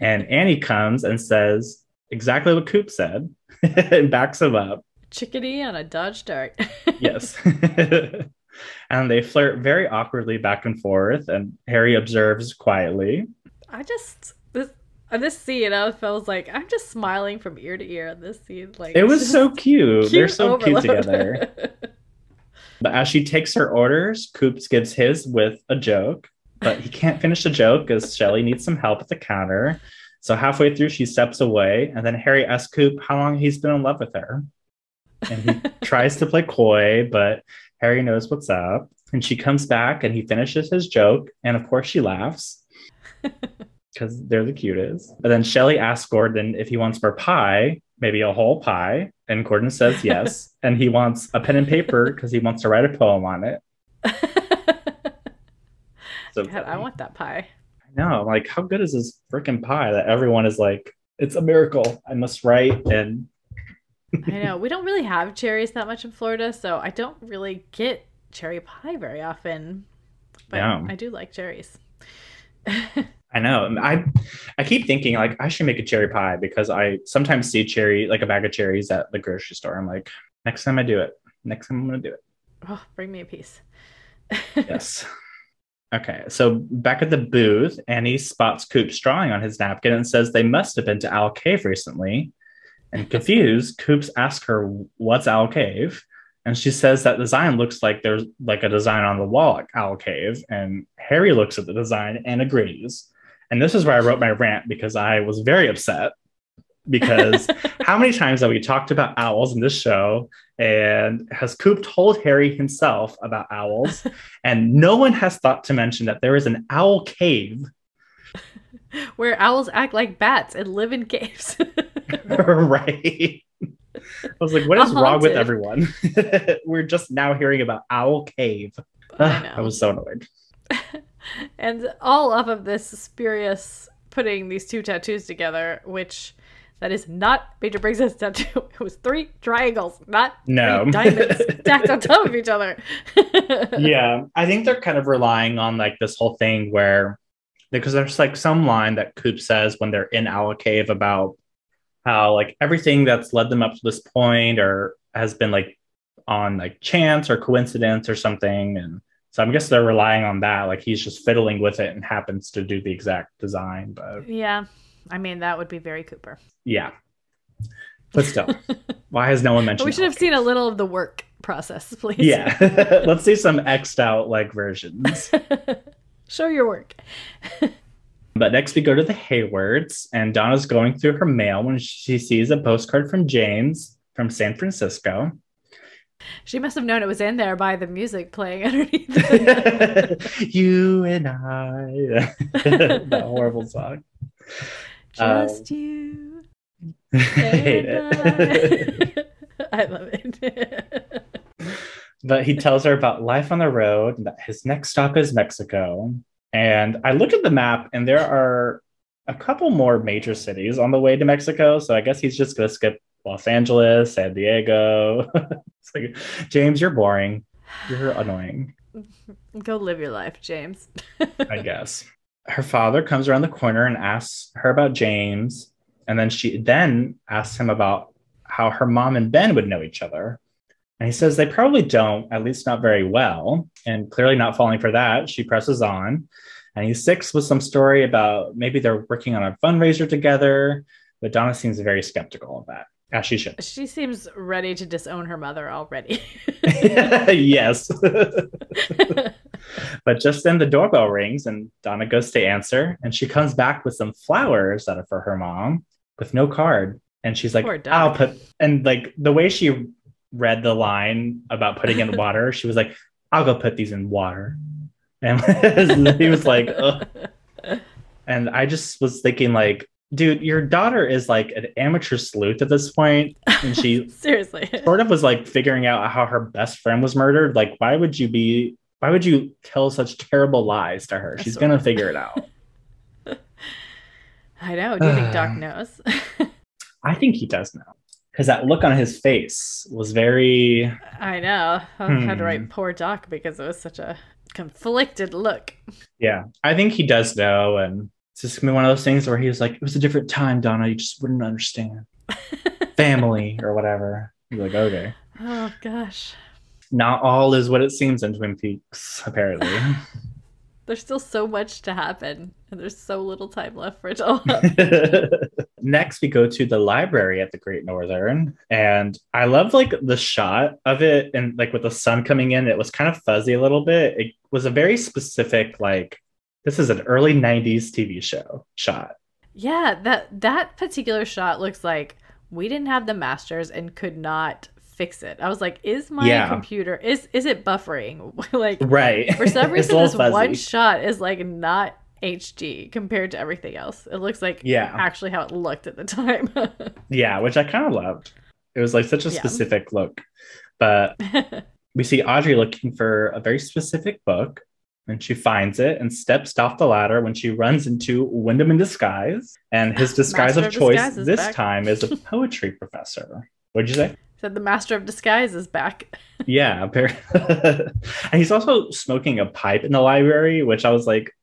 And Annie comes and says exactly what Coop said and backs him up. Chickadee on a Dodge Dart. Yes. and they flirt very awkwardly back and forth. And Harry observes quietly. I just on this scene, I felt like I'm just smiling from ear to ear on this scene. Like It was so cute. They're so overload. cute together. But as she takes her orders, Coops gives his with a joke, but he can't finish the joke because Shelly needs some help at the counter. So halfway through, she steps away, and then Harry asks Coop how long he's been in love with her. And he tries to play coy, but Harry knows what's up. And she comes back, and he finishes his joke, and of course, she laughs because they're the cutest. And then Shelly asks Gordon if he wants more pie, maybe a whole pie, and Gordon says yes. and he wants a pen and paper because he wants to write a poem on it. So God, I want that pie. I know, like, how good is this freaking pie that everyone is like, it's a miracle. I must write. And I know. We don't really have cherries that much in Florida, so I don't really get cherry pie very often. But Yeah. I do like cherries. I know, and I, I keep thinking like I should make a cherry pie because I sometimes see cherry, like a bag of cherries at the grocery store. I'm like, next time I do it, next time I'm gonna do it. Oh, bring me a piece. yes. Okay, so back at the booth, Annie spots Coop's drawing on his napkin and says they must have been to Owl Cave recently. And confused, Coops asks her, What's Owl Cave? And she says that design looks like there's like a design on the wall at Owl Cave. And Harry looks at the design and agrees. And this is where I wrote my rant because I was very upset. Because how many times have we talked about owls in this show? And has Coop told Harry himself about owls? and no one has thought to mention that there is an owl cave, Where owls act like bats and live in caves. right? I was like, what is wrong with everyone? We're just now hearing about Owl Cave. I. I was so annoyed. and all off of this spurious putting these two tattoos together, which that is not Major Briggs' tattoo. It was three triangles, not No. diamonds stacked on top of each other. yeah, I think they're kind of relying on like this whole thing where because there's like some line that Coop says when they're in Owl Cave about how like everything that's led them up to this point or has been like on like chance or coincidence or something. And so I guess they're relying on that. Like he's just fiddling with it and happens to do the exact design. But yeah, I mean that would be very Cooper. yeah. But still, why has no one mentioned But we should have seen a little of the work process, please. Yeah. Let's see some X'd out like versions. Show your work. But next we go to the Haywards, and Donna's going through her mail when she sees a postcard from James from San Francisco. She must have known it was in there by the music playing underneath. you and I. that horrible song. Just um, you. I hate it. I. I love it. but he tells her about life on the road and that his next stop is Mexico. And I look at the map, and there are a couple more major cities on the way to Mexico. So I guess he's just going to skip Los Angeles, San Diego. it's like, James, you're boring. You're annoying, Go live your life, James. I guess. Her father comes around the corner and asks her about James. And then she then asks him about how her mom and Ben would know each other. And he says they probably don't, at least not very well. And clearly not falling for that, she presses on. And he sticks with some story about maybe they're working on a fundraiser together. But Donna seems very skeptical of that, as she should. She seems ready to disown her mother already. yes. but just then the doorbell rings and Donna goes to answer. And she comes back with some flowers that are for her mom with no card. And she's like, I'll put, and like the way she read the line about putting in water, she was like, I'll go put these in water. And he was like, Ugh. and I just was thinking, like, dude, your daughter is like an amateur sleuth at this point, and she Seriously. sort of was like figuring out how her best friend was murdered. Like, why would you be? Why would you tell such terrible lies to her? She's Sort gonna figure it out. I know. Do you think Doc knows? I think he does know because that look on his face was very. I know. I had to Hmm. write poor Doc because it was such a conflicted look. Yeah, I think he does know, and it's just gonna be one of those things where he was like, "It was a different time, Donna. You just wouldn't understand family or whatever." You're like, okay, oh gosh. not all is what it seems in Twin Peaks, apparently. There's still so much to happen, and there's so little time left for it all. Next, we go to the library at the Great Northern, and I love like the shot of it, and like with the sun coming in, it was kind of fuzzy a little bit. It was a very specific, like this is an early '90s TV show shot. yeah, that that particular shot looks like we didn't have the masters and could not fix it. I was like, is my Yeah. computer is is it buffering? like Right. for some reason this one shot is like not HD compared to everything else. It looks like Yeah. actually how it looked at the time. Yeah, which I kind of loved. It was like such a Yeah. specific look. But we see Audrey looking for a very specific book, and she finds it and steps off the ladder when she runs into Windom in disguise. And his disguise of of choice this back. time is a poetry professor. What'd you say? Said the master of disguise is back. Yeah, and he's also smoking a pipe in the library, which I was like,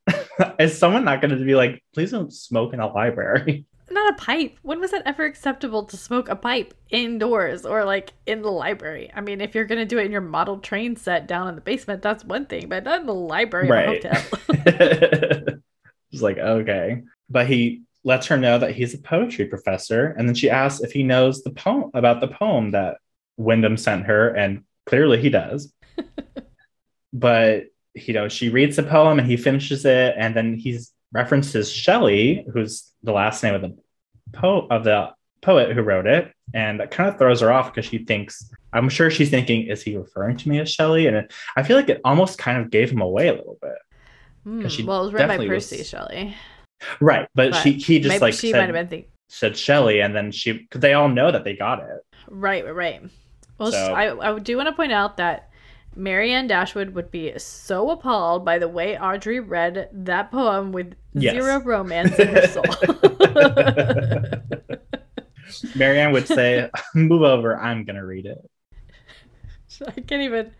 is someone not going to be like, please don't smoke in a library? Not a pipe. When was that ever acceptable to smoke a pipe indoors or like in the library? I mean, if you're gonna do it in your model train set down in the basement, that's one thing, but not in the library Right. of a hotel. It's like, okay. But he lets her know that he's a poetry professor. And then she asks if he knows the poem about the poem that Windom sent her. And clearly he does. but, you know, she reads the poem and he finishes it. And then he's references Shelley, who's the last name of the po- of the poet who wrote it. And that kind of throws her off because she thinks, I'm sure she's thinking, is he referring to me as Shelley? And it, I feel like it almost kind of gave him away a little bit. Hmm, she well, it was written by definitely was- Percy Shelley. Right, but, But she he just like she said, might have been thinking. said Shelley, and then she because they all know that they got it. Right, right, right. Well, So- I, I do want to point out that Marianne Dashwood would be so appalled by the way Audrey read that poem with Yes. zero romance in her soul. Marianne would say, "Move over, I'm gonna read it." I can't even.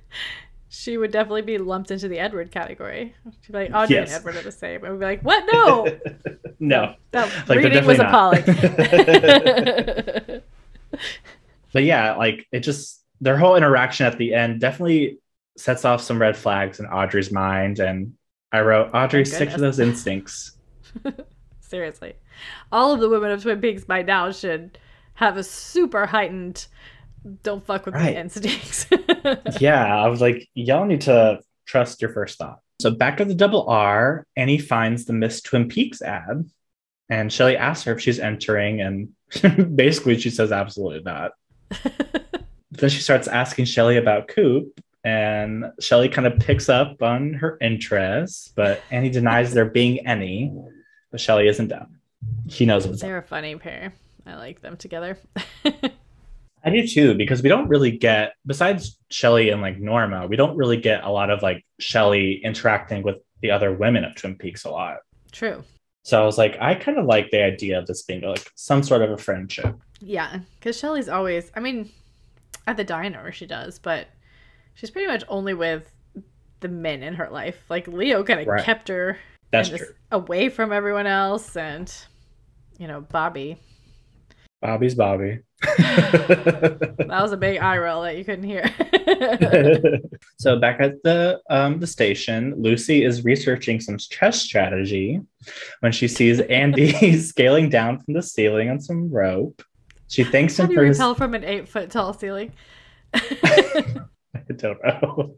She would definitely be lumped into the Edward category. She'd be like, Audrey Yes. and Edward are the same. And we'd be like, what? No! no, That Like, reading was definitely appalling. but yeah, like it just their whole interaction at the end definitely sets off some red flags in Audrey's mind. And I wrote, oh Audrey, Thank stick to those instincts. Seriously. All of the women of Twin Peaks by now should have a super heightened don't fuck with Right. the instincts. yeah, I was like, y'all need to trust your first thought. So back to the double R, Annie finds the Miss Twin Peaks ad, and Shelly asks her if she's entering, and basically she says absolutely not. then she starts asking Shelly about Coop, and Shelly kind of picks up on her interest, but Annie denies there being any. But Shelly isn't done. She knows what's up. They're a funny pair. I like them together. I do too, because we don't really get, besides Shelly and like Norma, we don't really get a lot of like Shelly interacting with the other women of Twin Peaks a lot. True. So I was like, I kind of like the idea of this being like some sort of a friendship. Yeah, because Shelly's always, I mean, at the diner she does, but she's pretty much only with the men in her life. Like Leo kind of Right. kept her That's true. away from everyone else, and you know Bobby. Bobby's Bobby. That was a big eye roll that you couldn't hear. so back at the um, the station, Lucy is researching some chess strategy when she sees Andy scaling down from the ceiling on some rope. She thanks How him do you for his repel from an eight foot tall ceiling? I don't know.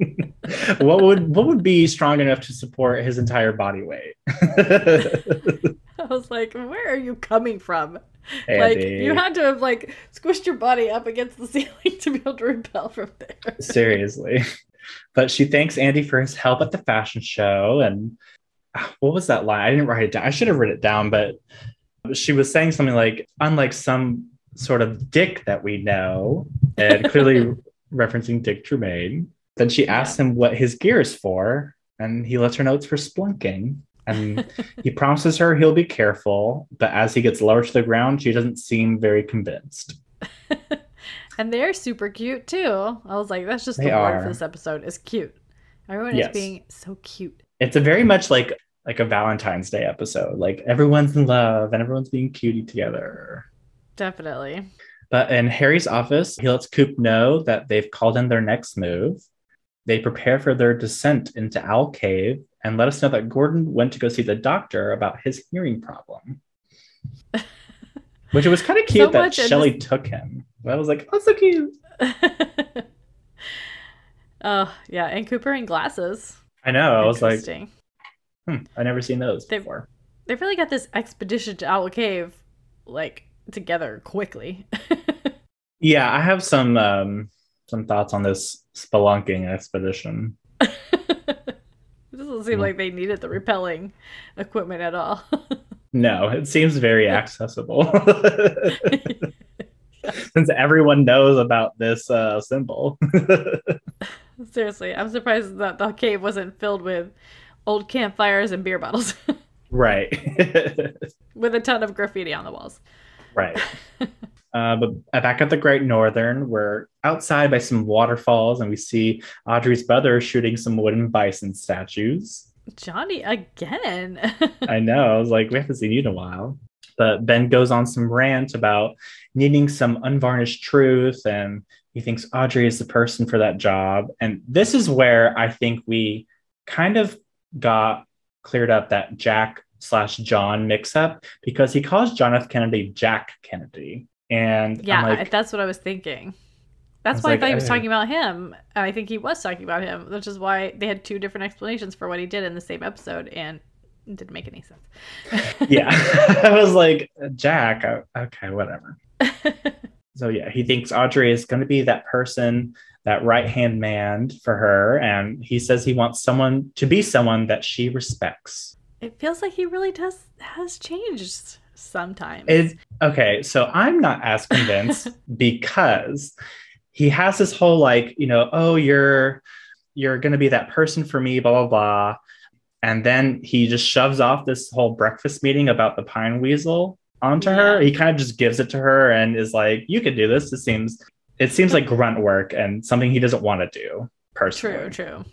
what would what would be strong enough to support his entire body weight? I was like, where are you coming from? Like you had to have like squished your body up against the ceiling to be able to repel from there. seriously. But she thanks Andy for his help at the fashion show. And ah, what was that line? I didn't write it down. I should have written it down, but she was saying something like, unlike some sort of dick that we know, and clearly referencing Dick Tremayne. Then she asks him what his gear is for, and he lets her know it's for spelunking. And he promises her he'll be careful, but as he gets lower to the ground, she doesn't seem very convinced. And they're super cute too. I was like, that's just They the word for this episode is cute. Everyone Yes. is being so cute. It's a very much like like a Valentine's Day episode. Like everyone's in love and everyone's being cutie together. Definitely. But in Harry's office, he lets Coop know that they've called in their next move. They prepare for their descent into Owl Cave and let us know that Gordon went to go see the doctor about his hearing problem. Which it was kind of cute So that in Shelley took him. I was like, oh, so cute. oh yeah, and Cooper in glasses. I know. I was like, hmm, I never seen those They- before. They've really got this expedition to Owl Cave like together quickly. Yeah, I have some um, some thoughts on this spelunking expedition. it doesn't seem Mm. like they needed the repelling equipment at all. No, it seems very accessible. Since everyone knows about this uh, symbol. Seriously, I'm surprised that the cave wasn't filled with old campfires and beer bottles right. with a ton of graffiti on the walls. Right. Uh, but back at the Great Northern, we're outside by some waterfalls and we see Audrey's brother shooting some wooden bison statues. Johnny again. I know. I was like, we haven't seen you in a while. But Ben goes on some rant about needing some unvarnished truth and he thinks Audrey is the person for that job. And this is where I think we kind of got cleared up that Jack slash John mix up because he calls John F. Kennedy Jack Kennedy. And I'm Yeah, like, that's what I was thinking. That's was why like, I thought he was talking about him. And I think he was talking about him, which is why they had two different explanations for what he did in the same episode, and it didn't make any sense. yeah, I was like, Jack, okay, whatever. So yeah, he thinks Audrey is going to be that person, that right hand man for her, and he says he wants someone to be someone that she respects. It feels like he really does has changed sometimes. It, okay, so I'm not as convinced because he has this whole like, you know, oh, you're you're going to be that person for me, blah blah blah, and then he just shoves off this whole breakfast meeting about the pine weasel onto her. He kind of just gives it to her and is like, "You could do this." It seems it seems like grunt work and something he doesn't want to do personally. True, true.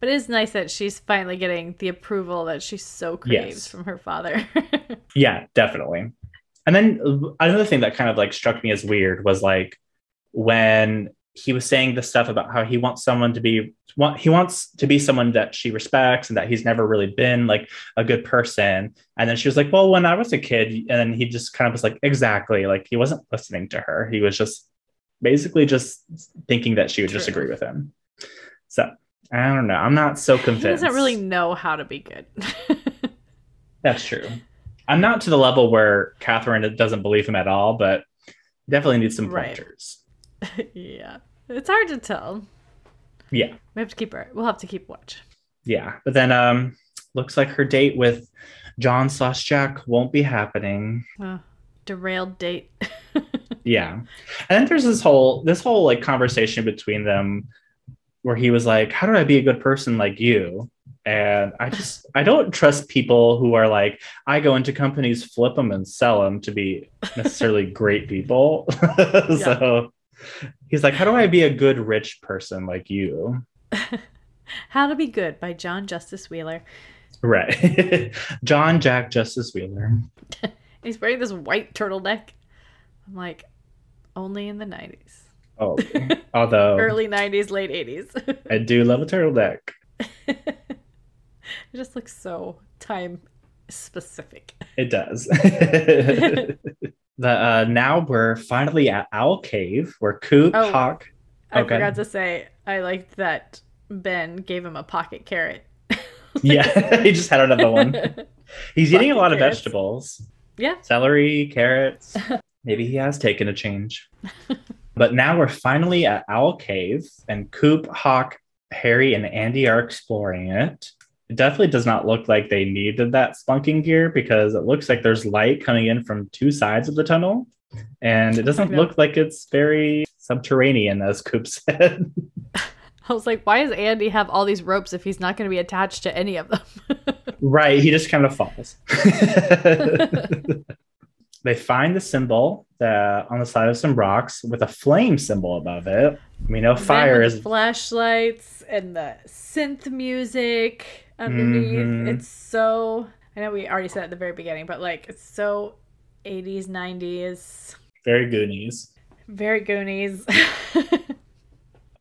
But it is nice that she's finally getting the approval that she so craves Yes. from her father. Yeah, definitely. And then another thing that kind of like struck me as weird was like when he was saying the stuff about how he wants someone to be want he wants to be someone that she respects and that he's never really been like a good person. And then she was like, "Well, when I was a kid," and then he just kind of was like, "Exactly." Like he wasn't listening to her. He was just basically just thinking that she would just True. agree with him. So I don't know. I'm not so convinced. he doesn't really know how to be good. That's true. I'm not to the level where Catherine doesn't believe him at all, but definitely needs some Right. pointers. yeah. It's hard to tell. Yeah, We have to keep her. We'll have to keep watch. yeah. But then um looks like her date with John slash Jack won't be happening. Uh, derailed date. Yeah. And then there's this whole this whole like conversation between them where he was like, How do I be a good person like you? And I just I don't trust people who are like, I go into companies, flip them and sell them to be necessarily great people. so he's like, How do I be a good rich person like you? How to Be Good by John Justice Wheeler. Right. John Jack Justice Wheeler. He's wearing this white turtleneck. I'm like, only in the 90s. Oh, although Early 90s, late 80s. I do love a turtleneck. it just looks so time specific. It does. the uh, now we're finally at Owl Cave, where Coop, Oh. Hawk. I Okay. forgot to say, I liked that Ben gave him a pocket carrot. Yeah, he just had another one. He's eating a lot of vegetables, yeah. celery, carrots. Maybe he has taken a change. But now we're finally at Owl Cave, and Coop, Hawk, Harry, and Andy are exploring it. It definitely does not look like they needed that spelunking gear because it looks like there's light coming in from two sides of the tunnel. And it doesn't look like it's very subterranean, as Coop said. I was like, why does Andy have all these ropes if he's not going to be attached to any of them? right, he just kind of falls. they find the symbol uh, on the side of some rocks with a flame symbol above it. We know fire is flashlights and the synth music underneath. Mhm. It's so. I know we already said at the very beginning, but like it's so 80s, 90s, very Goonies. very Goonies.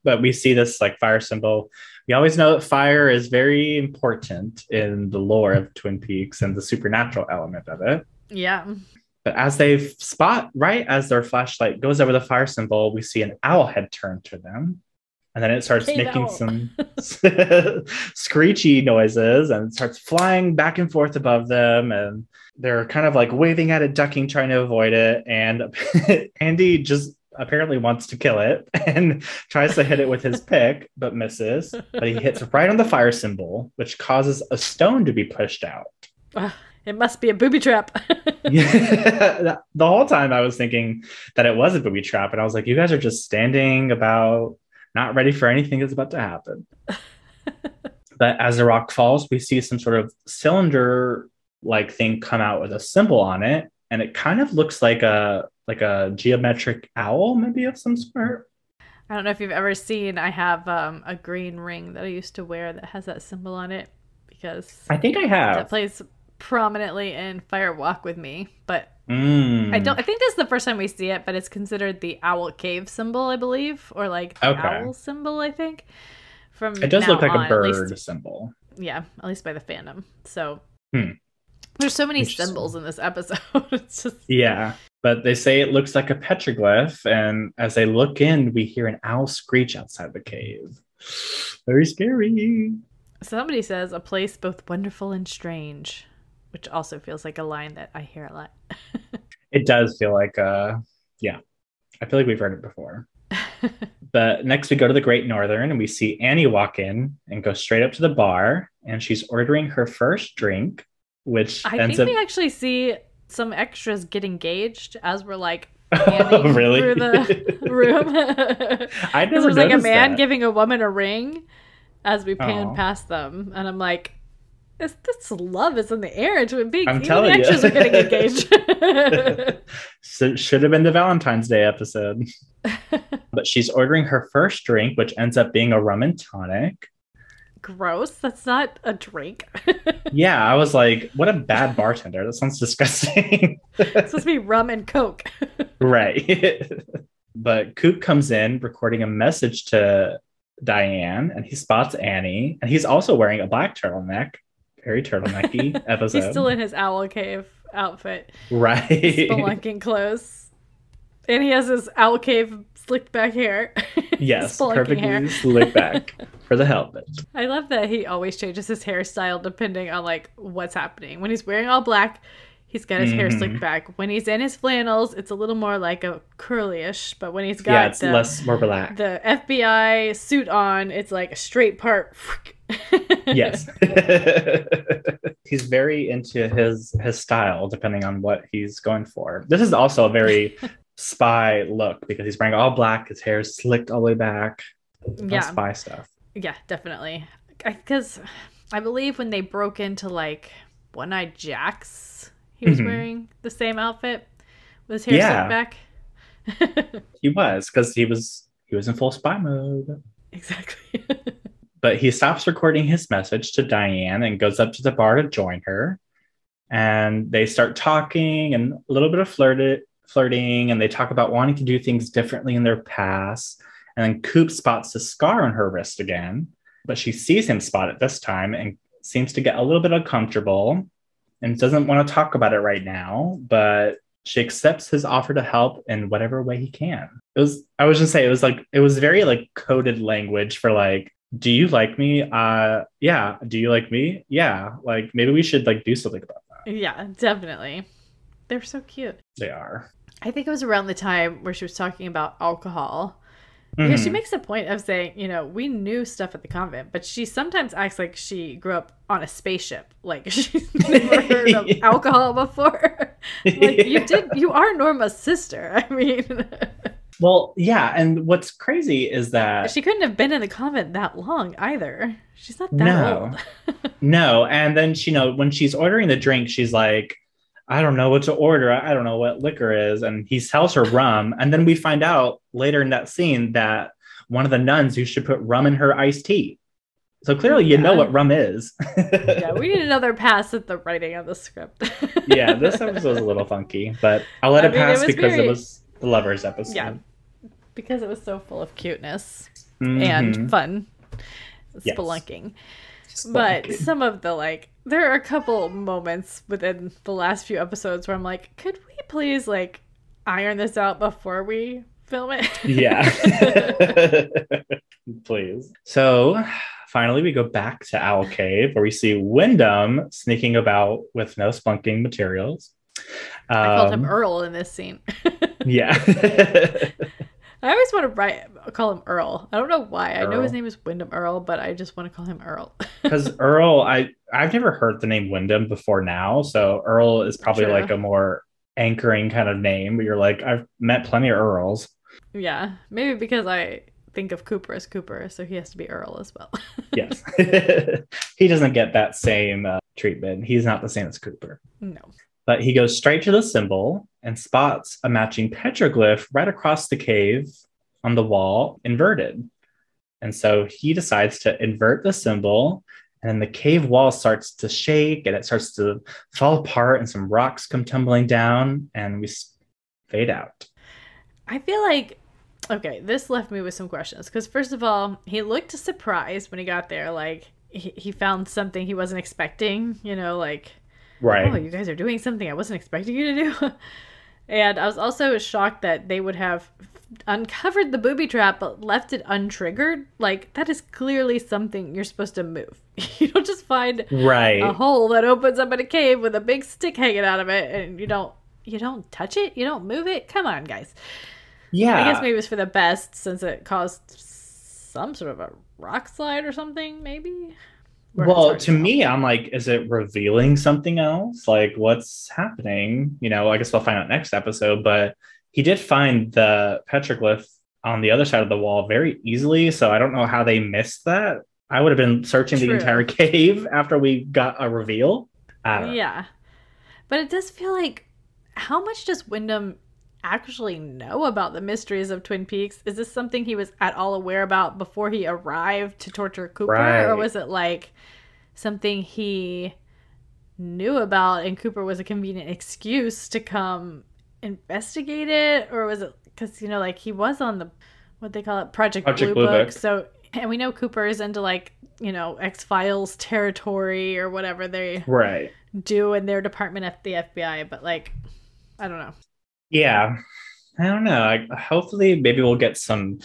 But we see this like fire symbol. We always know that fire is very important in the lore of Twin Peaks and the supernatural element of it. yeah. But as they spot, right as their flashlight goes over the fire symbol, we see an owl head turn to them. And then it starts Cave making owl. some screechy noises and starts flying back and forth above them. And they're kind of like waving at it, ducking, trying to avoid it. And Andy just apparently wants to kill it and tries to hit it with his pick, but misses. But he hits right on the fire symbol, which causes a stone to be pushed out. Ah, It must be a booby trap. Yeah, the whole time I was thinking that it was a booby trap, and I was like, you guys are just standing about, not ready for anything that's about to happen. but as the rock falls, we see some sort of cylinder like thing come out with a symbol on it, and it kind of looks like a like a geometric owl, maybe of some sort. I don't know if you've ever seen, I have um, a green ring that I used to wear that has that symbol on it because I think I have. that plays prominently in Fire Walk with Me, but Mm. I don't. I think this is the first time we see it, but it's considered the owl cave symbol, I believe, or like the Okay. owl symbol. I think. From It does look like on, a bird least- symbol. yeah, at least by the fandom. So Hmm. there's so many symbols in this episode. it's just Yeah, but they say it looks like a petroglyph, and as they look in, we hear an owl screech outside the cave. Very scary. somebody says a place both wonderful and strange, which also feels like a line that I hear a lot. It does feel like, uh, yeah, I feel like we've heard it before. But next, we go to the Great Northern, and we see Annie walk in and go straight up to the bar, and she's ordering her first drink, which I ends think up. we actually see some extras get engaged as we're like oh, panning really? through the room. I never there's like a man that. giving a woman a ring as we pan past them, and I'm like, this, this love is in the air Twin Peaks. I'm telling the you. are getting engaged. so should have been the Valentine's Day episode. but she's ordering her first drink, which ends up being a rum and tonic. Gross. That's not a drink. Yeah, I was like, what a bad bartender. That sounds disgusting. it's supposed to be rum and coke. right. but Coop comes in recording a message to Diane and he spots Annie. And he's also wearing a black turtleneck. Very turtlenecky episode. He's still in his owl cave outfit, right. spelunking clothes, and he has his owl cave slicked back hair. yes, perfectly hair. slick back for the helmet. I love that he always changes his hairstyle depending on like what's happening. When he's wearing all black, he's got his hair Mhm. slicked back. When he's in his flannels, it's a little more like a curlyish. But when he's got Yeah, it's the, less more black. the FBI suit on, it's like a straight part. Yes he's very into his his style depending on what he's going for this is also a very spy look because he's wearing all black his hair is slicked all the way back yeah, spy stuff yeah, definitely. Because I believe when they broke into like One Eye Jack's, he was Mhm. wearing the same outfit with his hair Yeah. slicked back. he was because he was he was in full spy mode exactly. But he stops recording his message to Diane and goes up to the bar to join her. And they start talking and a little bit of flirted, flirting, and they talk about wanting to do things differently in their past. And then Coop spots the scar on her wrist again, but she sees him spot it this time and seems to get a little bit uncomfortable and doesn't want to talk about it right now, but she accepts his offer to help in whatever way he can. It was I was just say it was like it was very like coded language for like do you like me? Uh yeah. Do you like me? Yeah. Like maybe we should like do something about that. yeah, definitely. They're so cute. They are. I think it was around the time where she was talking about alcohol. Because she Mhm. makes a point of saying, you know, we knew stuff at the convent, but she sometimes acts like she grew up on a spaceship. Like she's never heard of Yeah. alcohol before. like you did you are Norma's sister. I mean Well, yeah, and what's crazy is that she couldn't have been in the convent that long either. She's not that No. old. no, and then she you know when she's ordering the drink, she's like, I don't know what to order. I don't know what liquor is, and he tells her rum, and then we find out later in that scene that one of the nuns used to put rum in her iced tea. So clearly, you know what rum is. yeah, we need another pass at the writing of the script. yeah, this episode was a little funky, but I'll let I it mean, pass was because very- it was the lovers episode. Yeah. because it was so full of cuteness Mhm. and fun Yes. spelunking. But some of the like, there are a couple moments within the last few episodes where I'm like, could we please like iron this out before we film it? yeah. Please. So finally, we go back to Owl Cave where we see Windom sneaking about with no spelunking materials. I called him Um, Earl in this scene. Yeah. I always want to write call him Earl. I don't know why. I know his name is Windom Earle, but I just want to call him Earl. Because Earl, I I've never heard the name Windom before now, so Earl is probably True. like a more anchoring kind of name. But you're like, I've met plenty of Earls. yeah, maybe because I think of Cooper as Cooper, so he has to be Earl as well. Yes, he doesn't get that same uh, treatment. He's not the same as Cooper. no. But he goes straight to the symbol and spots a matching petroglyph right across the cave on the wall, inverted. And so he decides to invert the symbol And then the cave wall starts to shake and it starts to fall apart, and some rocks come tumbling down, and we fade out. I feel like okay, this left me with some questions because first of all, he looked surprised when he got there, like he, he found something he wasn't expecting. You know, like Right. oh, you guys are doing something I wasn't expecting you to do. and I was also shocked that they would have uncovered the booby trap but left it untriggered. Like that is clearly something you're supposed to move. you don't just find right. a hole that opens up in a cave with a big stick hanging out of it and you don't you don't touch it, you don't move it. Come on, guys. yeah. I guess maybe it was for the best since it caused some sort of a rock slide or something, maybe. Well to me i'm like is it revealing something else? Like what's happening? You know i guess we'll find out next episode but he did find the petroglyph on the other side of the wall very easily so i don't know how they missed that. I would have been searching the entire cave after we got a reveal. Don't know. Yeah. But it does feel like how much does Windom actually know about the mysteries of Twin Peaks? Is this something he was at all aware about before he arrived to torture Cooper? Right. Or was it like something he knew about and Cooper was a convenient excuse to come investigate it? Or was it because, you know, like he was on the, what they call it, Project, Project Blue, Blue Book. Book. So, and we know Cooper is into like, you know, X Files territory or whatever they right do in their department at the FBI, but like, I don't know. Yeah. I don't know. I, hopefully maybe we'll get some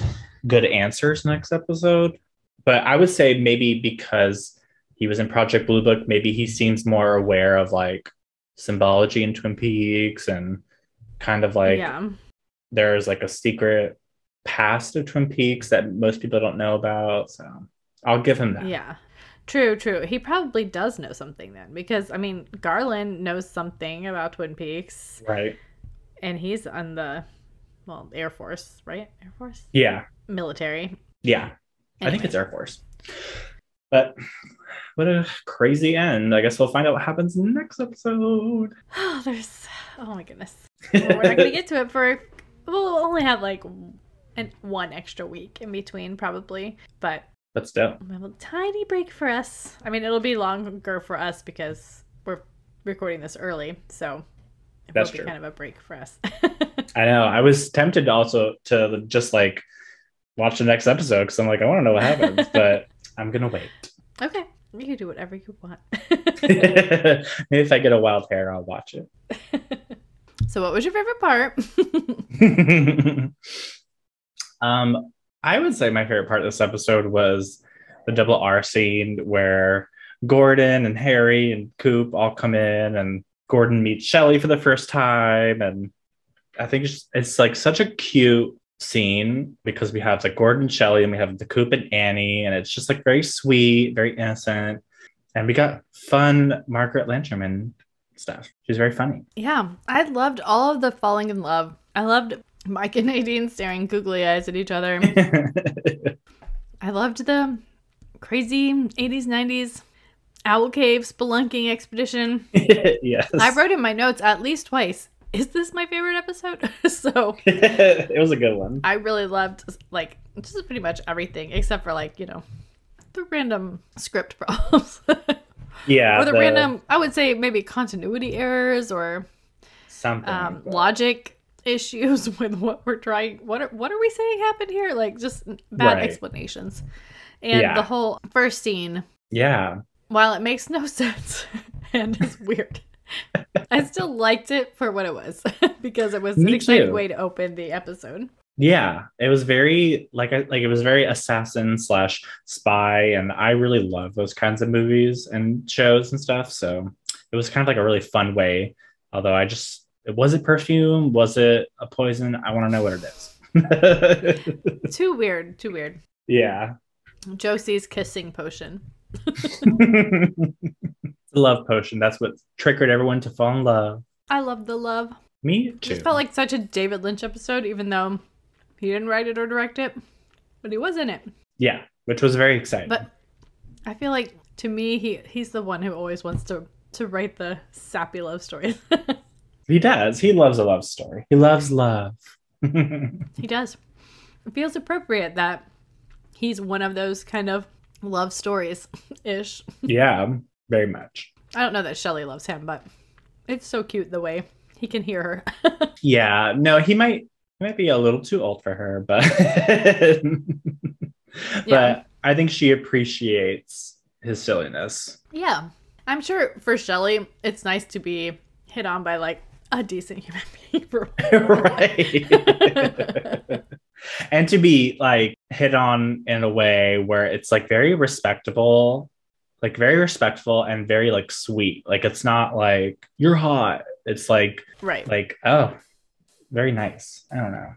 good answers next episode. But i would say maybe because he was in project blue book maybe he seems more aware of like symbology in twin peaks and kind of like yeah, there's like a secret past of twin peaks that most people don't know about so i'll give him that. Yeah. True, true. He probably does know something then, because I mean, Garland knows something about Twin Peaks, right and he's on the, well, Air Force, right? Air Force, yeah military. yeah i think it's air force but what a crazy end i guess we'll find out what happens in the next episode Oh, there's, oh my goodness. Well, we're not gonna get to it for. We'll only have like an, one extra week in between, probably, but. We'll have a tiny break for us. I mean, it'll be longer for us because we're recording this early, so it That's true. kind of a break for us. I know. I was tempted also to just like watch the next episode because I'm like, I want to know what happens, but I'm gonna wait. okay, you can do whatever you want. Maybe if I get a wild hair, I'll watch it. so, what was your favorite part? um, I would say my favorite part of this episode was the double R scene where Gordon and Harry and Coop all come in, and Gordon meets Shelly for the first time, and I think it's, it's like such a cute scene because we have like Gordon and Shelly, and we have the Coop and Annie, and it's just like very sweet, very innocent, and we got fun Margaret Lanterman stuff. She's very funny. yeah, I loved all of the falling in love. I loved Mike and Nadine staring googly eyes at each other. I loved the crazy 80s, 90s owl cave spelunking expedition. yes, I wrote in my notes at least twice. Is this my favorite episode? so it was a good one. I really loved like just pretty much everything except for like, you know, the random script problems. Yeah, or the, random I would say maybe continuity errors or something um, like logic issues with what we're trying what are, what are we saying happened here? Like just bad Right. explanations. And Yeah. the whole first scene Yeah, while it makes no sense and is weird, I still liked it for what it was because it was an exciting too. way to open the episode. yeah. It was very like I like it was very assassin slash spy, and I really love those kinds of movies and shows and stuff. So it was kind of like a really fun way. Although I just was it perfume? Was it a poison? I want to know what it is. Too weird, too weird. yeah. Josie's kissing potion. Love potion. That's what triggered everyone to fall in love. I love the love. Me It too. just felt like such a David Lynch episode, even though he didn't write it or direct it, but he was in it. yeah, which was very exciting. But I feel like to me, he he's the one who always wants to to write the sappy love stories. he does. He loves a love story. He loves love. he does. It feels appropriate that he's one of those kind of love stories ish. Yeah, very much. I don't know that Shelly loves him, but it's so cute the way he can hear her. Yeah, no, he might he might be a little too old for her, but Yeah. but I think she appreciates his silliness. yeah. I'm sure for Shelly, it's nice to be hit on by like a decent human being for right. and to be like hit on in a way where it's like very respectable, like very respectful and very like sweet. Like it's not like you're hot. It's like right. like oh, very nice. I don't know.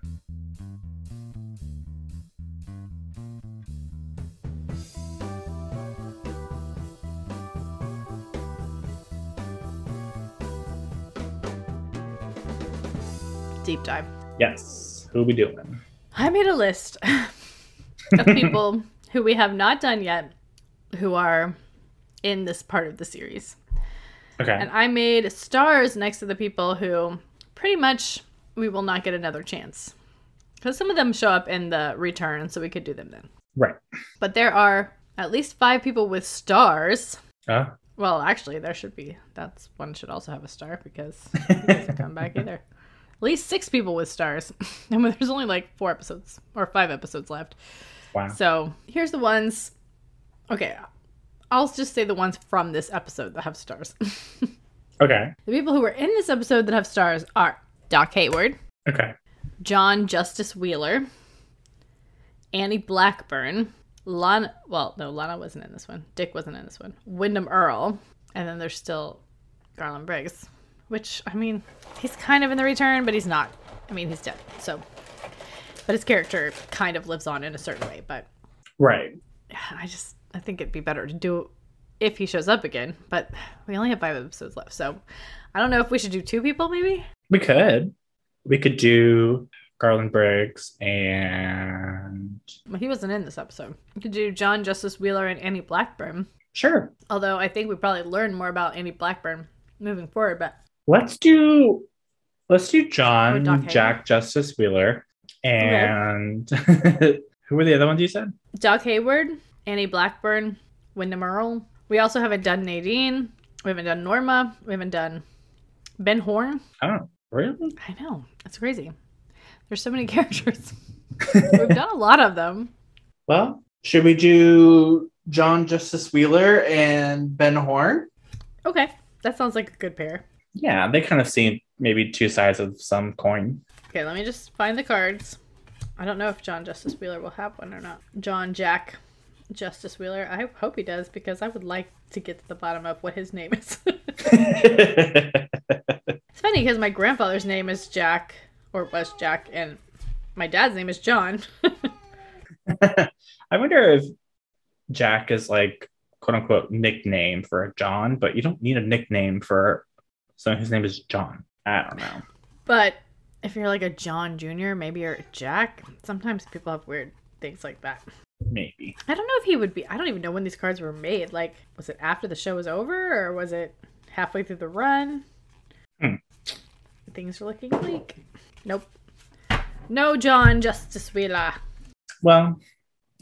Deep dive. Yes. Who we doing? I made a list of people who we have not done yet who are in this part of the series. Okay. And I made stars next to the people who pretty much we will not get another chance. Because some of them show up in the return, so we could do them then. right. But there are at least five people with stars. Uh, Well, actually, there should be. That's one should also have a star because he doesn't come back either. At least six people with stars. and there's only like four episodes or five episodes left. wow. So here's the ones. Okay, I'll just say the ones from this episode that have stars. Okay. the people who were in this episode that have stars are Doc Hayward, Okay. John Justice Wheeler, Annie Blackburn, Lana. Well, no, Lana wasn't in this one. Dick wasn't in this one. Windom Earle, and then there's still Garland Briggs, which I mean, he's kind of in the return, but he's not. I mean, he's dead. So, but his character kind of lives on in a certain way. But Right. I just I think it'd be better to do if he shows up again. But we only have five episodes left, so I don't know if we should do two people maybe. We could. We could do Garland Briggs and Well, he wasn't in this episode. We could do John Justice Wheeler and Annie Blackburn. sure. Although I think we probably learn more about Annie Blackburn moving forward. But Let's do let's do John Jack Justice Wheeler and who were the other ones you said? Doc Hayward, Annie Blackburn, Windom Earle. We also haven't done Nadine. We haven't done Norma. We haven't done Ben Horne. Oh, really? I know. It's crazy. There's so many characters. We've done a lot of them. Well, should we do John Justice Wheeler and Ben Horne? Okay. That sounds like a good pair. Yeah, they kind of seem maybe two sides of some coin. Okay, let me just find the cards. I don't know if John Justice Wheeler will have one or not. John Jack Justice Wheeler. I hope he does because I would like to get to the bottom of what his name is. it's funny because my grandfather's name is Jack, or was Jack, and my dad's name is John. I wonder if Jack is like quote unquote nickname for John, but you don't need a nickname for someone his name is John. I don't know. but if you're like a John Jr., maybe you're a Jack. Sometimes people have weird things like that. Maybe. I don't know if he would be. I don't even know when these cards were made. Like, was it after the show was over, or was it halfway through the run? Hmm. Things are looking bleak. Nope. No, John Justice Wheeler. Well,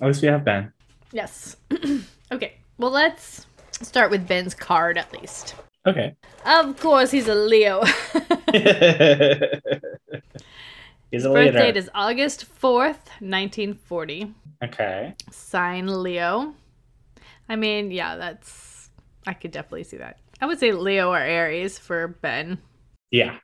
at least we have Ben. Yes. okay. Well, let's start with Ben's card at least. Okay. Of course, he's a Leo. He's a Birth date is August 4th, 1940. okay. Sign Leo. I mean, yeah, that's. I could definitely see that. I would say Leo or Aries for Ben. Yeah.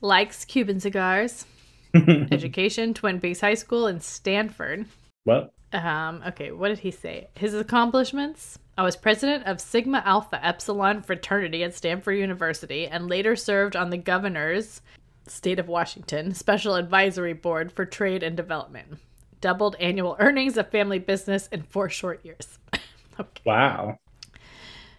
Likes Cuban cigars. Education, Twin Peaks High School, and Stanford. well, Um, okay, what did he say? His accomplishments? I was president of Sigma Alpha Epsilon fraternity at Stanford University and later served on the governor's state of Washington special advisory board for trade and development. Doubled annual earnings of family business in four short years. okay. wow.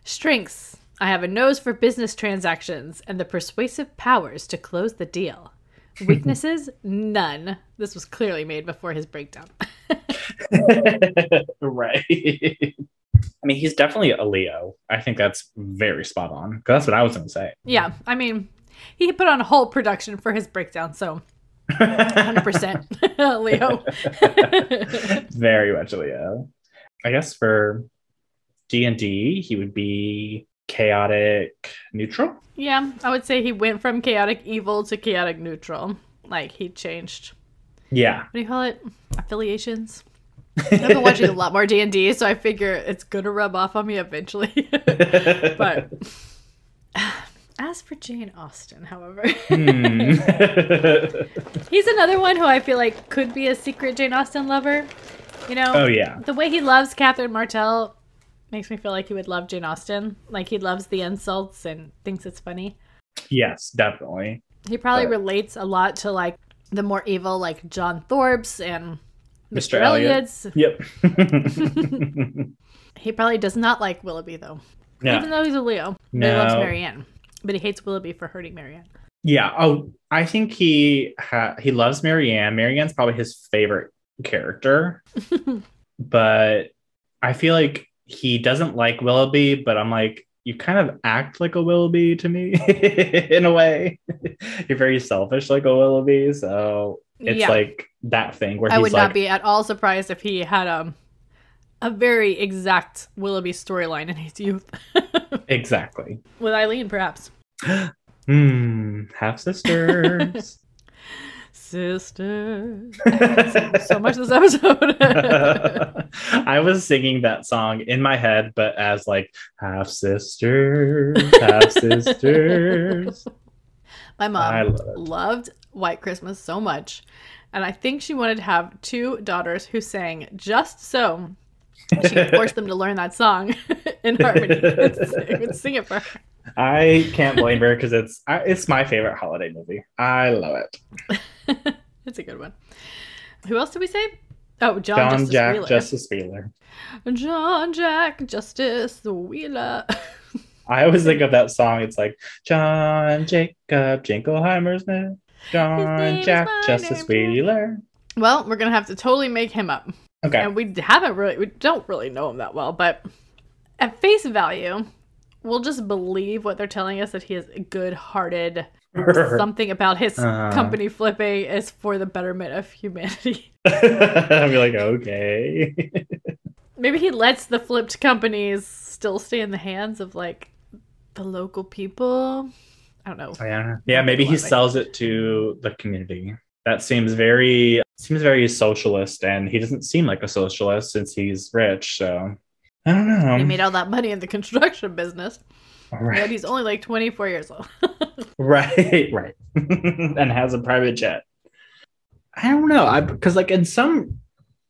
Strengths. I have a nose for business transactions and the persuasive powers to close the deal. Weaknesses? None. This was clearly made before his breakdown. right. I mean, he's definitely a Leo. I think that's very spot on. That's what I was going to say. Yeah, I mean, he put on a whole production for his breakdown, so 100% Leo. very much a Leo. I guess for D and D, he would be chaotic neutral. Yeah, I would say he went from chaotic evil to chaotic neutral. Like he changed. Yeah. What do you call it? Affiliations. I've been watching a lot more D and D, so I figure it's gonna rub off on me eventually. but as for Jane Austen, however, Hmm. he's another one who I feel like could be a secret Jane Austen lover. You know, oh yeah. the way he loves Catherine Martell makes me feel like he would love Jane Austen. Like he loves the insults and thinks it's funny. Yes, definitely. He probably But- relates a lot to like the more evil, like John Thorpe's and Mr. Mr. Elliot. Elliot's. Yep. He probably does not like Willoughby though, no. even though he's a Leo. But he loves Marianne, but he hates Willoughby for hurting Marianne. Yeah. Oh, I think he ha- he loves Marianne. Marianne's probably his favorite character, but I feel like he doesn't like Willoughby. But I'm like, you kind of act like a Willoughby to me in a way. You're very selfish like a Willoughby, so it's Yeah. like that thing where I would like, not be at all surprised if he had um, a very exact Willoughby storyline in his youth. exactly. With Eileen, perhaps. Hmm. Half sisters. Sisters. so much this episode. I was singing that song in my head, but as like half sisters, half sisters. My mom love loved White Christmas so much. And I think she wanted to have two daughters who sang just so she forced them to learn that song in harmony and sing it for her. I can't blame her because it's it's my favorite holiday movie. I love it. it's a good one. Who else did we say? Oh, John, John Justice Jack Wheeler. Justice Wheeler. John Jack Justice Wheeler. I always think of that song. It's like John Jacob Jingleheimer's name. John Jack Justice Wheeler. well, we're gonna have to totally make him up. Okay. And we haven't really, we don't really know him that well, but at face value, we'll just believe what they're telling us that he is good hearted. Something about his Uh. company flipping is for the betterment of humanity. I'll be like, okay. Maybe he lets the flipped companies still stay in the hands of like the local people. I don't know. Oh, yeah, yeah. Maybe he sells it to the community. That seems very seems very socialist, and he doesn't seem like a socialist since he's rich. So I don't know. He made all that money in the construction business, right, he's only like 24 years old. right, right, and has a private jet. I don't know. I because like in some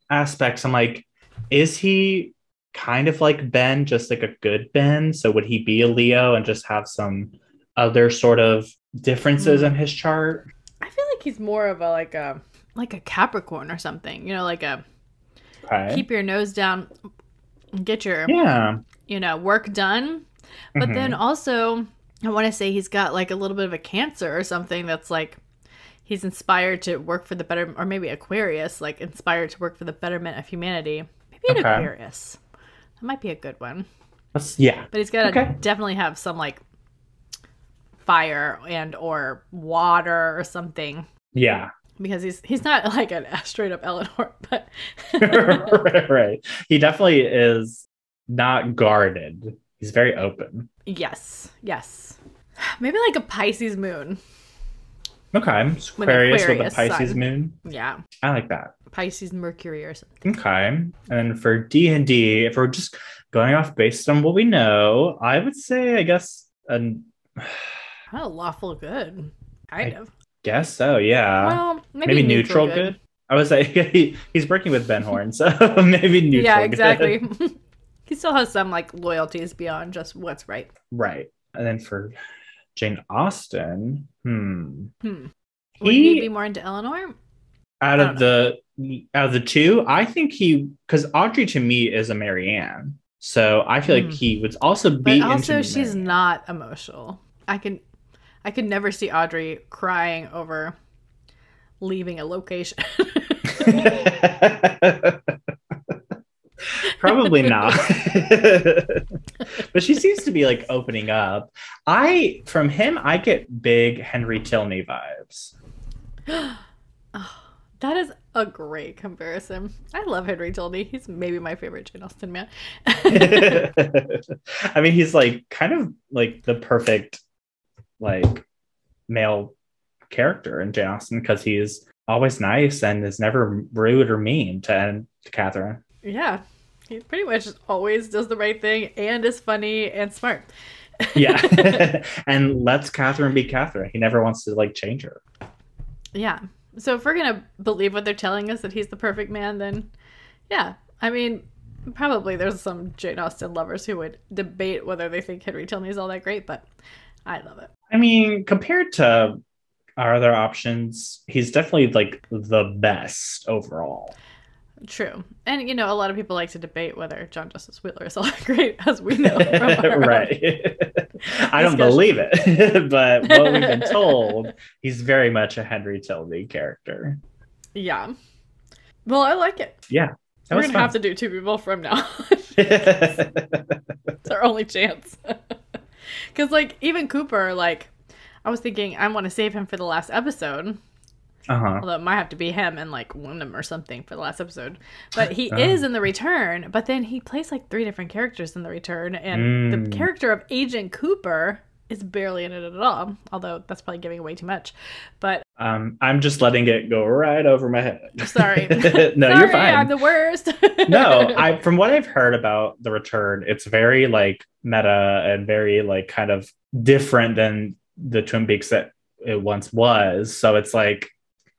aspects, I'm like, is he kind of like Ben, just like a good Ben? So would he be a Leo and just have some other sort of differences in his chart? I feel like he's more of a like a like a Capricorn or something. You know, like a Okay. keep your nose down, get your yeah. you know work done. But then Mm-hmm. also, I want to say he's got like a little bit of a Cancer or something that's like he's inspired to work for the better, or maybe Aquarius, like inspired to work for the betterment of humanity. Maybe an Okay. Aquarius. That might be a good one. That's, yeah. But he's got to Okay. definitely have some like fire and or water or something Yeah. because he's he's not like a straight up Elinor, but right, right. He definitely is not guarded. He's very open. yes, yes, maybe like a Pisces moon. Okay. I'm Aquarius with a Aquarius Pisces sun. moon. Yeah, I like that. Pisces Mercury or something. Okay. And for D and D, if we're just going off based on what we know, I would say, I guess, an Oh, lawful good, kind I- of. guess so. Yeah. well, maybe, maybe, neutral, good. I was like, he, he's working with Ben Horne, so maybe neutral. yeah, good. exactly. he still has some like loyalties beyond just what's right. Right. And then for Jane Austen, hmm. Hmm. Would he, He be more into Elinor? out of the out of the two, I think he because Audrey to me is a Marianne. So I feel Hmm. like he would also But be also, into she's Marianne. not emotional. I can, I could never see Audrey crying over leaving a location. Probably not. but she seems to be like opening up. I from him I get big Henry Tilney vibes. That is a great comparison. I love Henry Tilney. He's maybe my favorite Jane Austen man. I mean, he's like kind of like the perfect like male character in Jane Austen because he's always nice and is never rude or mean to, to Catherine. yeah, he pretty much always does the right thing and is funny and smart. Yeah. and lets Catherine be Catherine. He never wants to like change her. Yeah. So if we're gonna believe what they're telling us that he's the perfect man, then yeah. I mean, probably there's some Jane Austen lovers who would debate whether they think Henry Tilney is all that great, but I love it. I mean, compared to our other options, he's definitely like the best overall. True. And you know, a lot of people like to debate whether John Justice Wheeler is all that great, as we know from our own right. I don't believe it, but what we've been told, he's very much a Henry Tilney character. Yeah. Well, I like it. Yeah. We're gonna have to do two people from now. it's our only chance. Because like even Cooper, like I was thinking I want to save him for the last episode. Uh-huh. Although it might have to be him and like Windom or something for the last episode. But he Oh. is in the return, but then he plays like three different characters in the return. And Mm. the character of Agent Cooper is barely in it at all. Although that's probably giving away too much. But Um, I'm just letting it go right over my head. sorry. no, Sorry, you're fine. I'm the worst. no, I from what I've heard about the return, it's very like meta and very like kind of different than the Twin Peaks that it once was. So it's like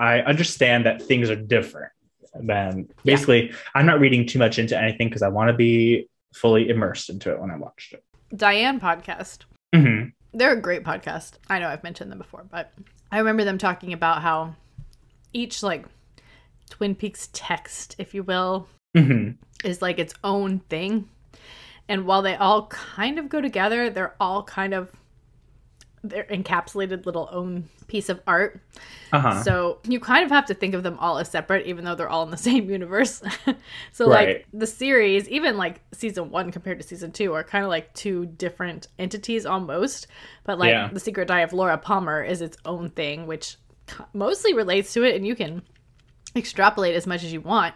I understand that things are different. Then basically, I'm not reading too much into anything because I want to be fully immersed into it when I watched it. Diane podcast. hmm They're a great podcast. I know I've mentioned them before, but I remember them talking about how each like Twin Peaks text, if you will, hmm is like its own thing. And while they all kind of go together, they're all kind of they're encapsulated little own piece of art. Uh-huh. So you kind of have to think of them all as separate, even though they're all in the same universe. so Right. like the series, even like season one compared to season two, are kind of like two different entities almost. But like Yeah. the Secret Diary of Laura Palmer is its own thing, which mostly relates to it, and you can extrapolate as much as you want.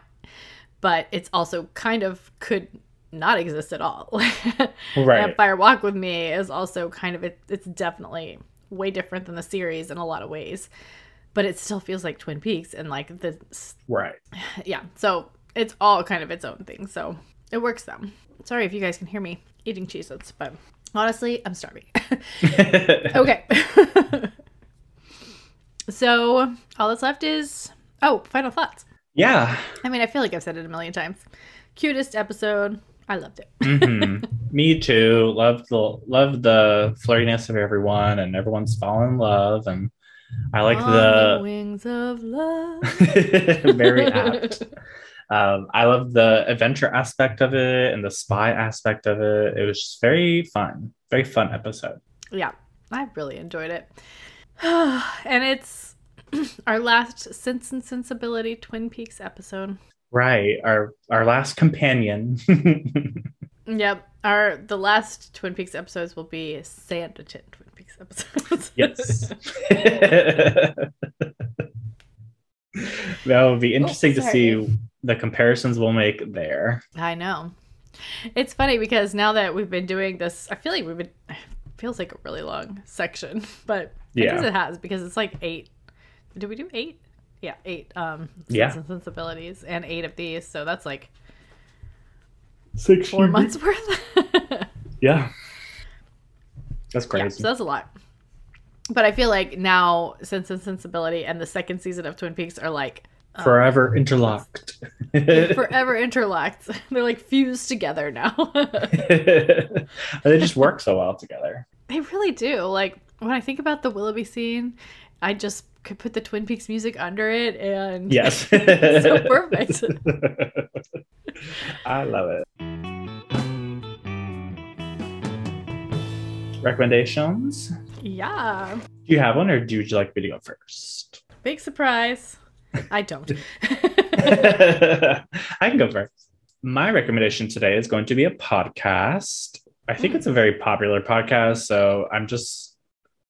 But it's also kind of could not exist at all. Right. Vampire Walk with Me is also kind of it, it's definitely way different than the series in a lot of ways, but it still feels like Twin Peaks and like the right. yeah. So it's all kind of its own thing. So it works though. Sorry if you guys can hear me eating Cheez-Its, but honestly, I'm starving. okay. so all that's left is oh, final thoughts. yeah. I mean, I feel like I've said it a million times. Cutest episode. I loved it. hmm Me too. Love the love the flirtiness of everyone, and everyone's falling in love, and I like On the wings of love. very apt. Um, I love the adventure aspect of it and the spy aspect of it. It was just very fun, very fun episode. yeah, I really enjoyed it. and it's our last Sense and Sensibility Twin Peaks episode. Right, our our last companion. Yep, our the last Twin Peaks episodes will be Sanditon Twin Peaks episodes. yes. that would be oh, interesting to see the comparisons we'll make there. I know. It's funny because now that we've been doing this, I feel like we've been. It feels like a really long section, but I guess Yeah. it has because it's like eight. Did we do eight? Yeah, eight. Um, Yeah. Sense and sensibilities, and eight of these, so that's like Six four months worth. Yeah. That's yeah, crazy. so that's a lot. But I feel like now Sense and Sensibility and the second season of Twin Peaks are like um, Forever interlocked. forever interlocked. They're like fused together now. they just work so well together. They really do. Like when I think about the Willoughby scene, I just could put the Twin Peaks music under it and Yes. so perfect. I love it. Recommendations? Yeah. Do you have one or do you like me to go first? Big surprise. I don't. I can go first. My recommendation today is going to be a podcast. I think Hmm. it's a very popular podcast, so I'm just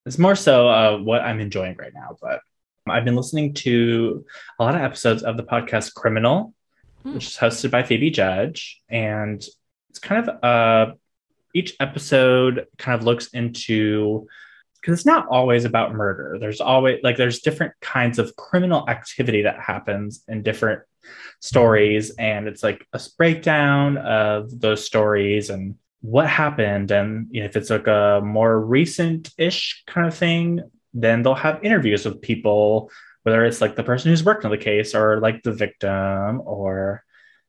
it's more so uh, what I'm enjoying right now. But I've been listening to a lot of episodes of the podcast Criminal, Hmm. which is hosted by Phoebe Judge. And it's kind of uh, each episode kind of looks into because it's not always about murder. There's always like there's different kinds of criminal activity that happens in different stories, and it's like a breakdown of those stories and what happened. And you know, if it's like a more recent-ish kind of thing, then they'll have interviews with people, whether it's like the person who's worked on the case or like the victim or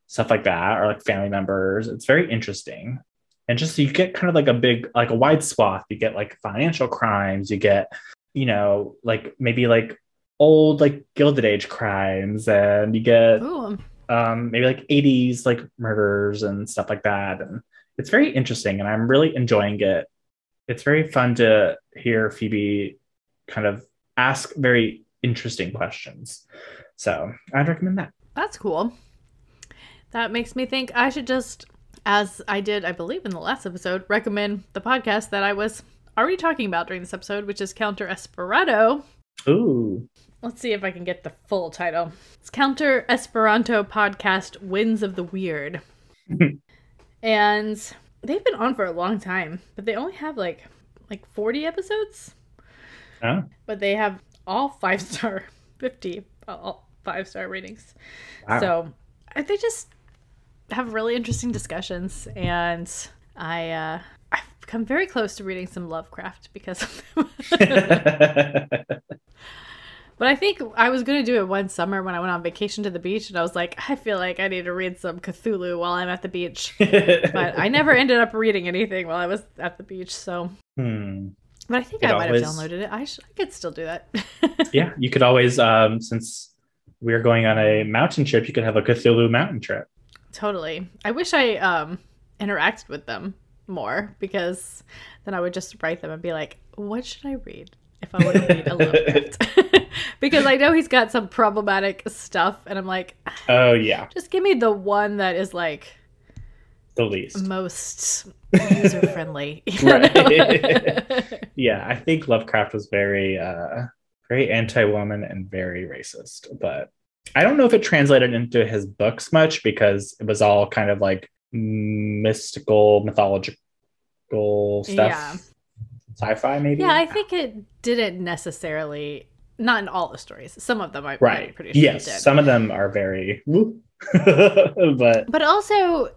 stuff like that, or like family members. It's very interesting and just so you get kind of like a big like a wide swath you get like financial crimes you get you know like maybe like old like gilded age crimes and you get Ooh. um maybe like 80s like murders and stuff like that and it's very interesting and i'm really enjoying it it's very fun to hear phoebe kind of ask very interesting questions so i'd recommend that That's cool. That makes me think I should just, as I did, I believe, in the last episode, recommend the podcast that I was already talking about during this episode, which is Counter Esperanto. ooh Let's see if I can get the full title. It's Counter Esperanto Podcast Winds of the Weird. and they've been on for a long time, but they only have like like 40 episodes. oh But they have all five star, 50 all five star ratings. wow. So uh, they just have really interesting discussions, and I uh, I've come very close to reading some Lovecraft because of them. but I think I was going to do it one summer when I went on vacation to the beach, and I was like, I feel like I need to read some Cthulhu while I'm at the beach. But I never ended up reading anything while I was at the beach. So, hmm. but I think I might have downloaded it. I, sh- I could still do that. yeah, you could always, um, since we're going on a mountain trip, you could have a Cthulhu mountain trip. Totally. I wish I um interacted with them more because then I would just write them and be like, "What should I read if I want to read a Lovecraft?" because I know he's got some problematic stuff, and I'm like, Oh yeah, just give me the one that is like the least. most user friendly. Right. yeah, I think Lovecraft was very, uh, very anti-woman and very racist, but I don't know if it translated into his books much because it was all kind of like mystical, mythological stuff. Yeah. Sci-fi, maybe. yeah, I think it didn't necessarily. Not in all the stories. Some of them, I, I'm right. pretty sure yes, some of them are very, but But also,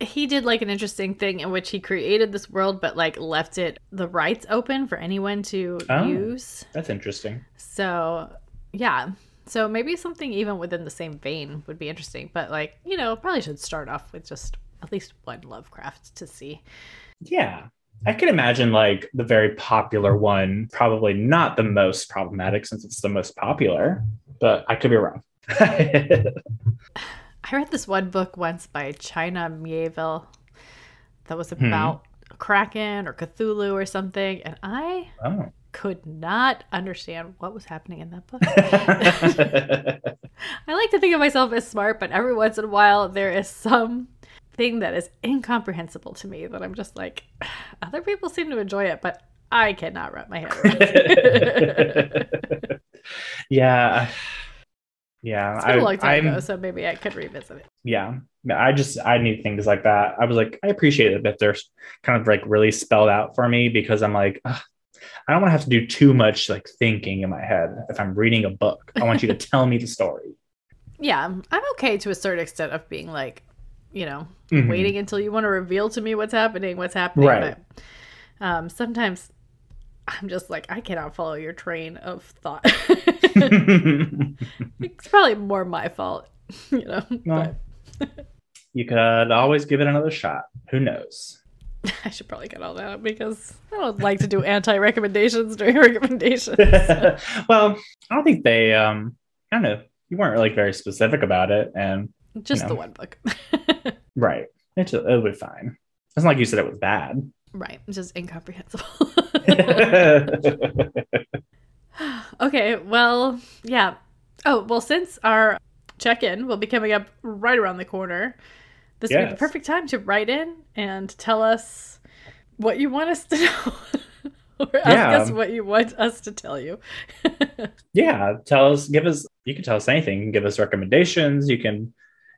he did like an interesting thing in which he created this world, but like left it the rights open for anyone to Oh. use. that's interesting. So, yeah. So maybe something even within the same vein would be interesting. But like, you know, probably should start off with just at least one Lovecraft to see. Yeah. I can imagine like the very popular one, probably not the most problematic since it's the most popular, but I could be wrong. I read this one book once by China Mieville that was Hmm. about Kraken or Cthulhu or something, and I oh. could not understand what was happening in that book. I like to think of myself as smart, but every once in a while there is some thing that is incomprehensible to me that I'm just like, other people seem to enjoy it, but I cannot wrap my head around it. yeah. Yeah. It's been a long time I'm- ago, so maybe I could revisit it. yeah. I just, I need things like that. I was like, I appreciate it that they're kind of like really spelled out for me because I'm like, I don't want to have to do too much like thinking in my head if I'm reading a book. I want you to tell me the story. Yeah, I'm okay to a certain extent of being like, you know, Mhm. waiting until you want to reveal to me what's happening, what's happening. Right. But um, sometimes I'm just like, I cannot follow your train of thought. it's probably more my fault, you know. Well, you could always give it another shot. Who knows? I should probably get all that out because I don't like to do anti recommendations during recommendations. well, I don't think they. Um, I don't know. You weren't like very specific about it, and just No. the one book. right, it's it'll be fine. It's not like you said it was bad. right. It's just incomprehensible. Okay, well, yeah. Oh, well, since our check in will be coming up right around the corner, this would be the perfect time to write in and tell us what you want us to know. or ask us what you want us to tell you. yeah tell us give us you can tell us anything you can give us recommendations you can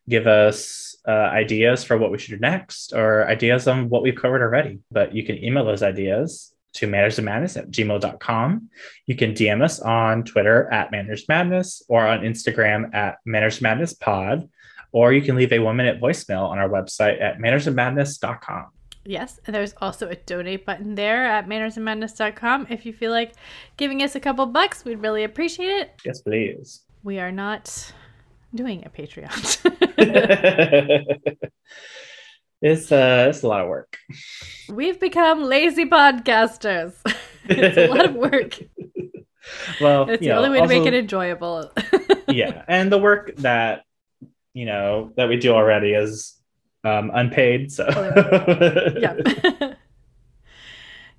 give us uh, ideas for what we should do next or ideas on what we've covered already but you can email those ideas to manners madness at gmail.com you can dm us on twitter at manners madness or on instagram at manners madness pod or you can leave a one minute voicemail on our website at mannersofmadness.com Yes, and there's also a donate button there at mannersandmadness.com. If you feel like giving us a couple bucks, we'd really appreciate it. yes please We are not doing a Patreon. it's uh it's a lot of work We've become lazy podcasters. it's a lot of work. well It's the know, only way to make it enjoyable. yeah and the work that you know that we do already is um unpaid so yeah.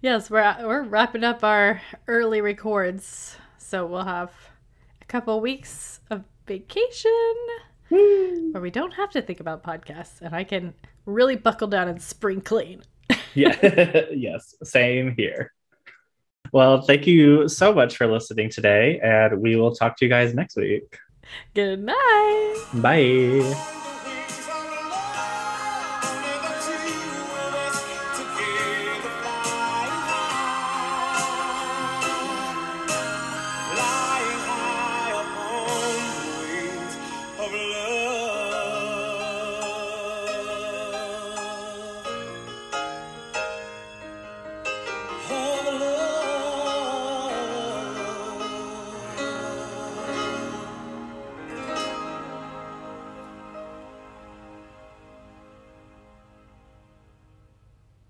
yes, we're we're wrapping up our early records, so we'll have a couple weeks of vacation. Where we don't have to think about podcasts, and I can really buckle down and spring clean. yeah. Yes same here. Well thank you so much for listening today and we will talk to you guys next week. Good night. bye